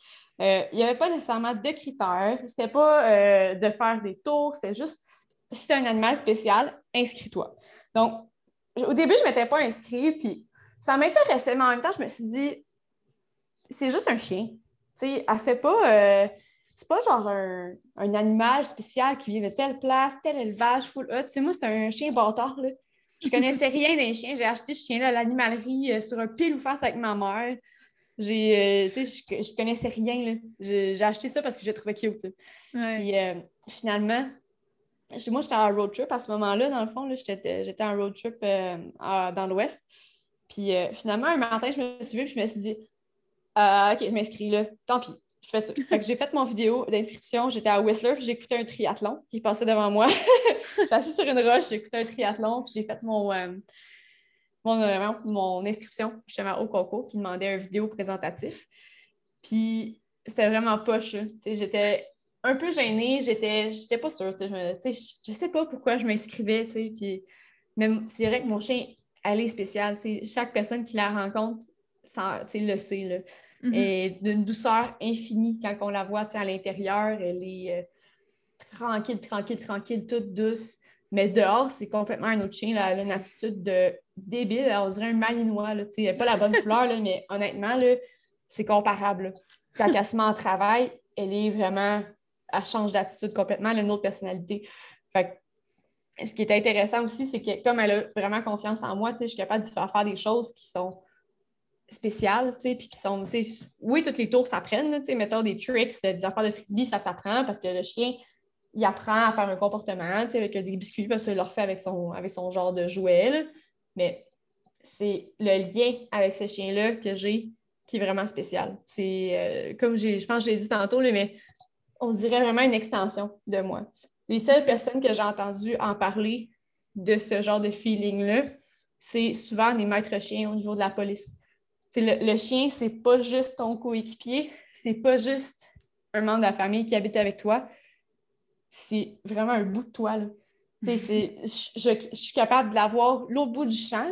Euh, il n'y avait pas nécessairement de critères. C'était pas de faire des tours, c'était juste si tu un animal spécial, inscris-toi. Donc, au début, je ne m'étais pas inscrit, puis ça m'intéressait, mais en même temps, je me suis dit, c'est juste un chien. Tu sais, elle fait pas. C'est pas genre un, animal spécial qui vient de telle place, tel élevage, full hot. Tu sais, moi, c'est un chien bâtard, là. Je connaissais rien d'un chien. J'ai acheté ce chien-là à l'animalerie sur un pile ou face avec ma mère. J'ai, euh, je, je connaissais rien. J'ai acheté ça parce que je le trouvais cute. Puis euh, finalement, moi, j'étais en road trip à ce moment-là, dans le fond. J'étais en road trip euh, dans l'Ouest. Puis finalement, un matin, je me suis vue et je me suis dit OK, je m'inscris là. Tant pis, ça. J'ai fait mon vidéo d'inscription. J'étais à Whistler, écouté un triathlon qui passait devant moi. J'étais assise sur une roche, écouté un triathlon, puis j'ai fait mon, mon, mon inscription justement au concours qui demandait un vidéo présentatif. Puis c'était vraiment poche. J'étais un peu gênée, j'étais, j'étais pas sûre. Je, ne je sais pas pourquoi je m'inscrivais. Puis même c'est vrai que mon chien, elle est spéciale. Chaque personne qui la rencontre le sait. Là. Mm-hmm. Et d'une douceur infinie quand on la voit à l'intérieur. Elle est euh, tranquille, tranquille, tranquille, toute douce. Mais dehors, c'est complètement un autre chien. Elle a une attitude de débile. On dirait un malinois. Là, elle n'a pas la bonne couleur, mais honnêtement, c'est comparable. Quand elle se met en travail, elle est vraiment. Elle change d'attitude complètement. Elle a une autre personnalité. Ce qui est intéressant aussi, c'est que comme elle a vraiment confiance en moi, je suis capable de faire faire des choses qui sont spéciales, puis qui sont, oui, toutes les tours s'apprennent, mettons des tricks, des affaires de frisbee, ça s'apprend parce que le chien, il apprend à faire un comportement, avec des biscuits, parce qu'il le refait avec son, avec son genre de jouet. Mais c'est le lien avec ce chien-là que j'ai qui est vraiment spécial. C'est euh, comme je pense que j'ai dit tantôt, mais on dirait vraiment une extension de moi. Les seules personnes que j'ai entendues en parler de ce genre de feeling-là, c'est souvent des maîtres chiens au niveau de la police. Le, le, chien, c'est pas juste ton coéquipier, c'est pas juste un membre de la famille qui habite avec toi, c'est vraiment un bout de toi. je, je, suis capable de l'avoir l'autre bout du champ.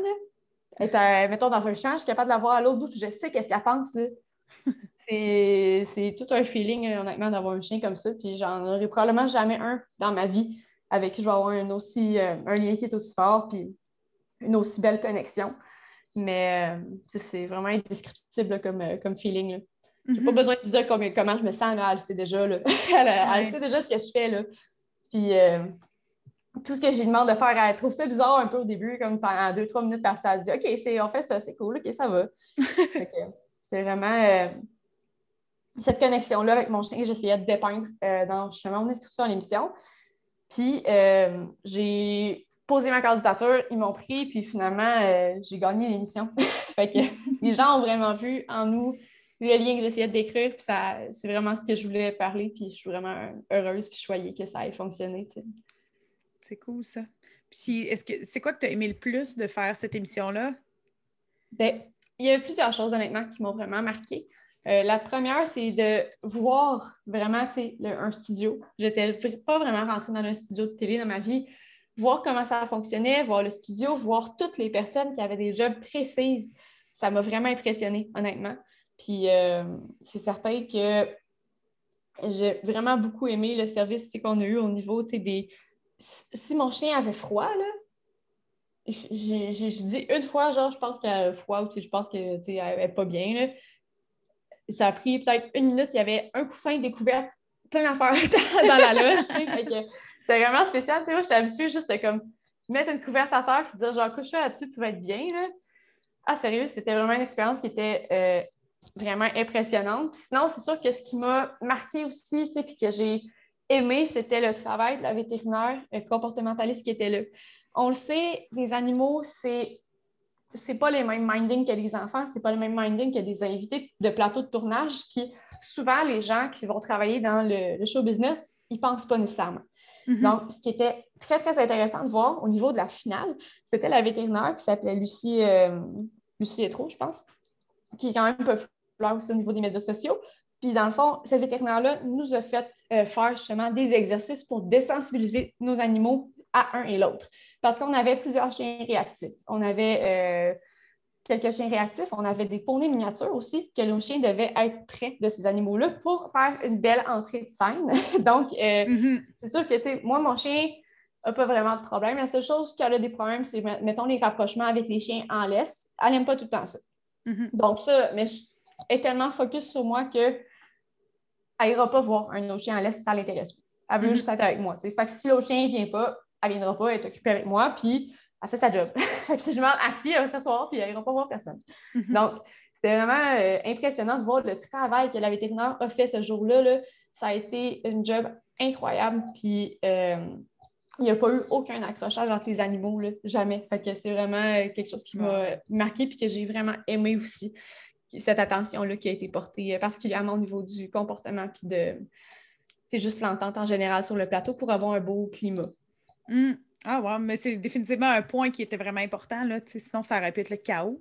Là. mettons, dans un champ, je suis capable de l'avoir à l'autre bout, puis je sais qu'est-ce qu'elle pense. C'est tout un feeling, honnêtement, d'avoir un chien comme ça. Puis j'en aurai probablement jamais un dans ma vie avec qui je vais avoir un, aussi, euh, un lien qui est aussi fort, puis une aussi belle connexion. Mais euh, c'est vraiment indescriptible comme, euh, comme feeling. J'ai pas mhm. besoin de dire comment, je me sens, là, elle sait déjà. Là. elle, sait déjà ce que je fais. Là. Puis euh, tout ce que j'ai demandé de faire, elle trouve ça bizarre un peu au début, comme pendant deux, trois minutes, parce elle dit OK, on fait ça, c'est cool, OK, ça va. c'est vraiment euh, cette connexion-là avec mon chien que j'essayais de dépeindre euh, dans justement mon inscription à l'émission. Puis j'ai posé ma candidature, ils m'ont pris, puis finalement, j'ai gagné l'émission. fait que les gens ont vraiment vu en nous le lien que j'essayais de décrire, puis c'est vraiment ce que je voulais parler, puis je suis vraiment heureuse puis choyée que ça ait fonctionné. C'est cool ça. Puis est-ce que c'est quoi que tu as aimé le plus de faire cette émission-là? Ben, il y a plusieurs choses honnêtement qui m'ont vraiment marqué. Euh, la première, c'est de voir vraiment un studio. J'étais pas vraiment rentrée dans un studio de télé dans ma vie. Voir comment ça fonctionnait, voir le studio, voir toutes les personnes qui avaient des jobs précises, ça m'a vraiment impressionnée, honnêtement. Puis euh, c'est certain que j'ai vraiment beaucoup aimé le service qu'on a eu au niveau des. Si mon chien avait froid, là, j'ai dit une fois, genre, je pense qu'elle a froid ou je pense qu'elle n'est pas bien. Là. Ça a pris peut-être une minute, il y avait un coussin découvert, plein d'affaires dans, la loge. C'est vraiment spécial. Moi, j'étais habituée juste de comme, mettre une couverte à terre et dire genre, couche-toi là-dessus, tu vas être bien. Là. Ah, sérieux, c'était vraiment une expérience qui était euh, vraiment impressionnante. sinon, c'est sûr que ce qui m'a marqué aussi, puis que j'ai aimé, c'était le travail de la vétérinaire comportementaliste qui était là. On le sait, les animaux, c'est c'est pas les mêmes mindings que les enfants, c'est pas le même minding que des invités de plateau de tournage. Puis souvent, les gens qui vont travailler dans le, show business, ils pensent pas nécessairement. Mm-hmm. Donc, ce qui était très, très intéressant de voir au niveau de la finale, c'était la vétérinaire qui s'appelait Lucie, euh, Lucie Etro, je pense, qui est quand même populaire aussi au niveau des médias sociaux. Puis, dans le fond, cette vétérinaire-là nous a fait euh, faire justement des exercices pour désensibiliser nos animaux à un et l'autre. Parce qu'on avait plusieurs chiens réactifs. On avait euh, quelques chiens réactifs. On avait des poneys miniatures aussi, que nos chiens devaient être près de ces animaux-là pour faire une belle entrée de scène. Donc, euh, mm-hmm. c'est sûr que, tu sais, moi, mon chien n'a pas vraiment de problème. La seule chose qu'elle a des problèmes, c'est, mettons, les rapprochements avec les chiens en laisse. Elle n'aime pas tout le temps ça. Mm-hmm. Donc, ça, mais elle est tellement focus sur moi que elle ira pas voir un autre chien en laisse si ça l'intéresse pas. Elle veut mhm. juste être avec moi. Fait que si l'autre chien ne vient pas, elle ne viendra pas, elle est occupée avec moi, puis elle fait sa job. fait que je elle va s'asseoir, puis elle ira pas voir personne. Mhm. Donc, c'était vraiment euh, impressionnant de voir le travail que la vétérinaire a fait ce jour-là. Là. Ça a été une job incroyable, puis euh, il n'y a pas eu aucun accrochage entre les animaux, là, jamais. Fait que c'est vraiment euh, quelque chose qui m'a marqué, puis que j'ai vraiment aimé aussi cette attention-là qui a été portée, particulièrement au niveau du comportement, puis de c'est juste l'entente en général sur le plateau pour avoir un beau climat. Hmm. Ah ouais, mais c'est définitivement un point qui était vraiment important, là, sinon ça aurait pu être le chaos.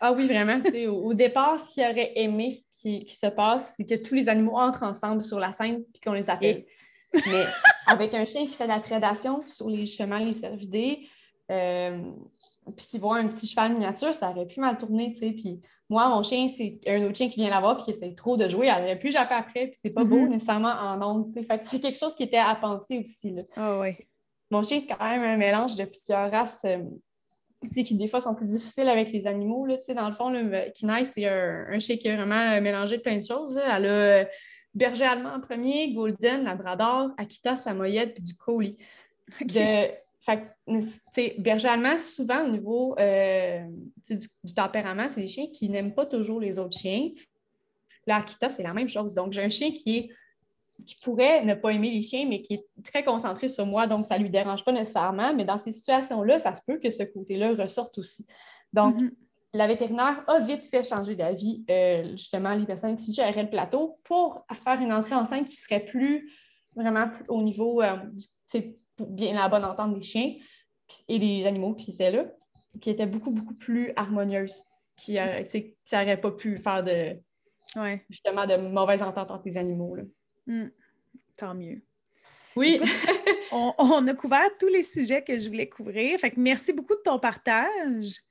Ah oui, vraiment. au, au, départ, ce qu'il aurait aimé qui, se passe, c'est que tous les animaux entrent ensemble sur la scène puis qu'on les appelle. Mais avec un chien qui fait de la prédation sur les chemins, les cervidés, euh, puis qui voit un petit cheval miniature, ça aurait pu mal tourner, tu sais. Puis moi, mon chien, c'est un autre chien qui vient la voir puis qui essaie trop de jouer. Elle aurait pu japper après, puis c'est pas beau mm-hmm. nécessairement en ondes, tu sais. c'est quelque chose qui était à penser aussi, là. Ah oui. Mon chien, c'est quand même un mélange de plusieurs races euh, qui, des fois, sont plus difficiles avec les animaux. Là, dans le fond, le Kinaï, c'est un, chien qui a vraiment mélangé plein de choses. Elle a euh, berger allemand en premier, golden, labrador, Akita, samoyed, puis du collie. berger allemand, souvent au niveau euh, du, tempérament, c'est des chiens qui n'aiment pas toujours les autres chiens. L'Akita, c'est la même chose. Donc, j'ai un chien qui est qui pourrait ne pas aimer les chiens, mais qui est très concentré sur moi, donc ça ne lui dérange pas nécessairement. Mais dans ces situations-là, ça se peut que ce côté-là ressorte aussi. Donc, mm-hmm. la vétérinaire a vite fait changer d'avis, euh, justement, les personnes qui géraient le plateau pour faire une entrée en scène qui serait plus vraiment au niveau, euh, c'est bien la bonne entente des chiens et des animaux qui étaient là, qui était beaucoup, beaucoup plus harmonieuse, qui n'aurait pas pu faire de, justement, de mauvaises ententes entre les animaux. Là. Hmm. tant mieux. Oui. on, a couvert tous les sujets que je voulais couvrir. Fait que merci beaucoup de ton partage.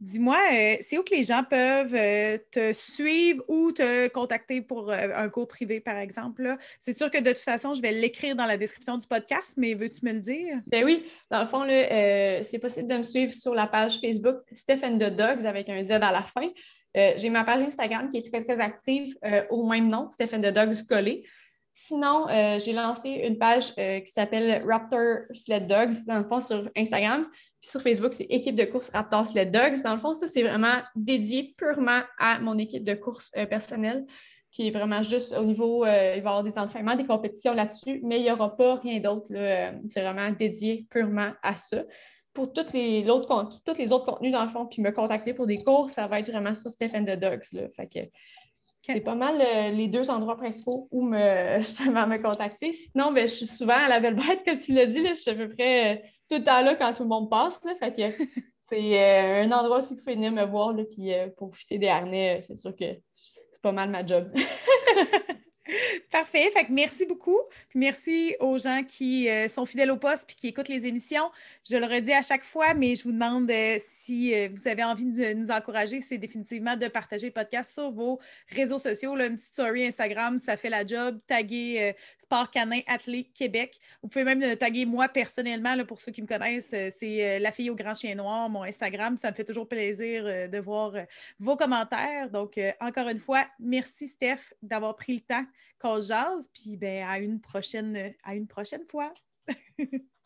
Dis-moi, euh, c'est où que les gens peuvent euh, te suivre ou te contacter pour euh, un cours privé, par exemple? C'est sûr que de toute façon, je vais l'écrire dans la description du podcast, mais veux-tu me le dire? Ben oui, dans le fond, c'est possible de me suivre sur la page Facebook Stephen the Dogs avec un Z à la fin. J'ai ma page Instagram qui est très, très active au même nom, Stephen the Dogs collé. Sinon, euh, j'ai lancé une page euh, qui s'appelle Raptor Sled Dogs, dans le fond, sur Instagram. Puis sur Facebook, c'est équipe de course Raptor Sled Dogs. Dans le fond, ça, c'est vraiment dédié purement à mon équipe de course euh, personnelle, qui est vraiment juste au niveau, il va y avoir des entraînements, des compétitions là-dessus, mais il n'y aura pas rien d'autre. c'est vraiment dédié purement à ça. Pour tous les, autres, tous les autres contenus, dans le fond, puis me contacter pour des courses, ça va être vraiment sur Stephen the Dogs. Là. Fait c'est pas mal euh, les deux endroits principaux où me, justement me contacter. Sinon, ben, je suis souvent à la belle bête, comme tu l'as dit. je suis à peu près euh, tout le temps là quand tout le monde passe. fait que c'est euh, un endroit aussi que vous pouvez venir me voir. Là, puis pour profiter des harnais, c'est sûr que c'est pas mal ma job. Parfait. Fait merci beaucoup. merci aux gens qui euh, sont fidèles au poste et qui écoutent les émissions. Je le redis à chaque fois, mais je vous demande euh, si euh, vous avez envie de nous encourager, c'est définitivement de partager le podcast sur vos réseaux sociaux. Là, une petite story Instagram, ça fait la job. Taguer Sport Canin Athlé Québec. Vous pouvez même taguer moi personnellement, là, pour ceux qui me connaissent, c'est La fille au grand chien noir, mon Instagram. Ça me fait toujours plaisir de voir vos commentaires. Donc, encore une fois, merci Steph d'avoir pris le temps qu'on jase, puis ben, à, une prochaine, à une prochaine fois.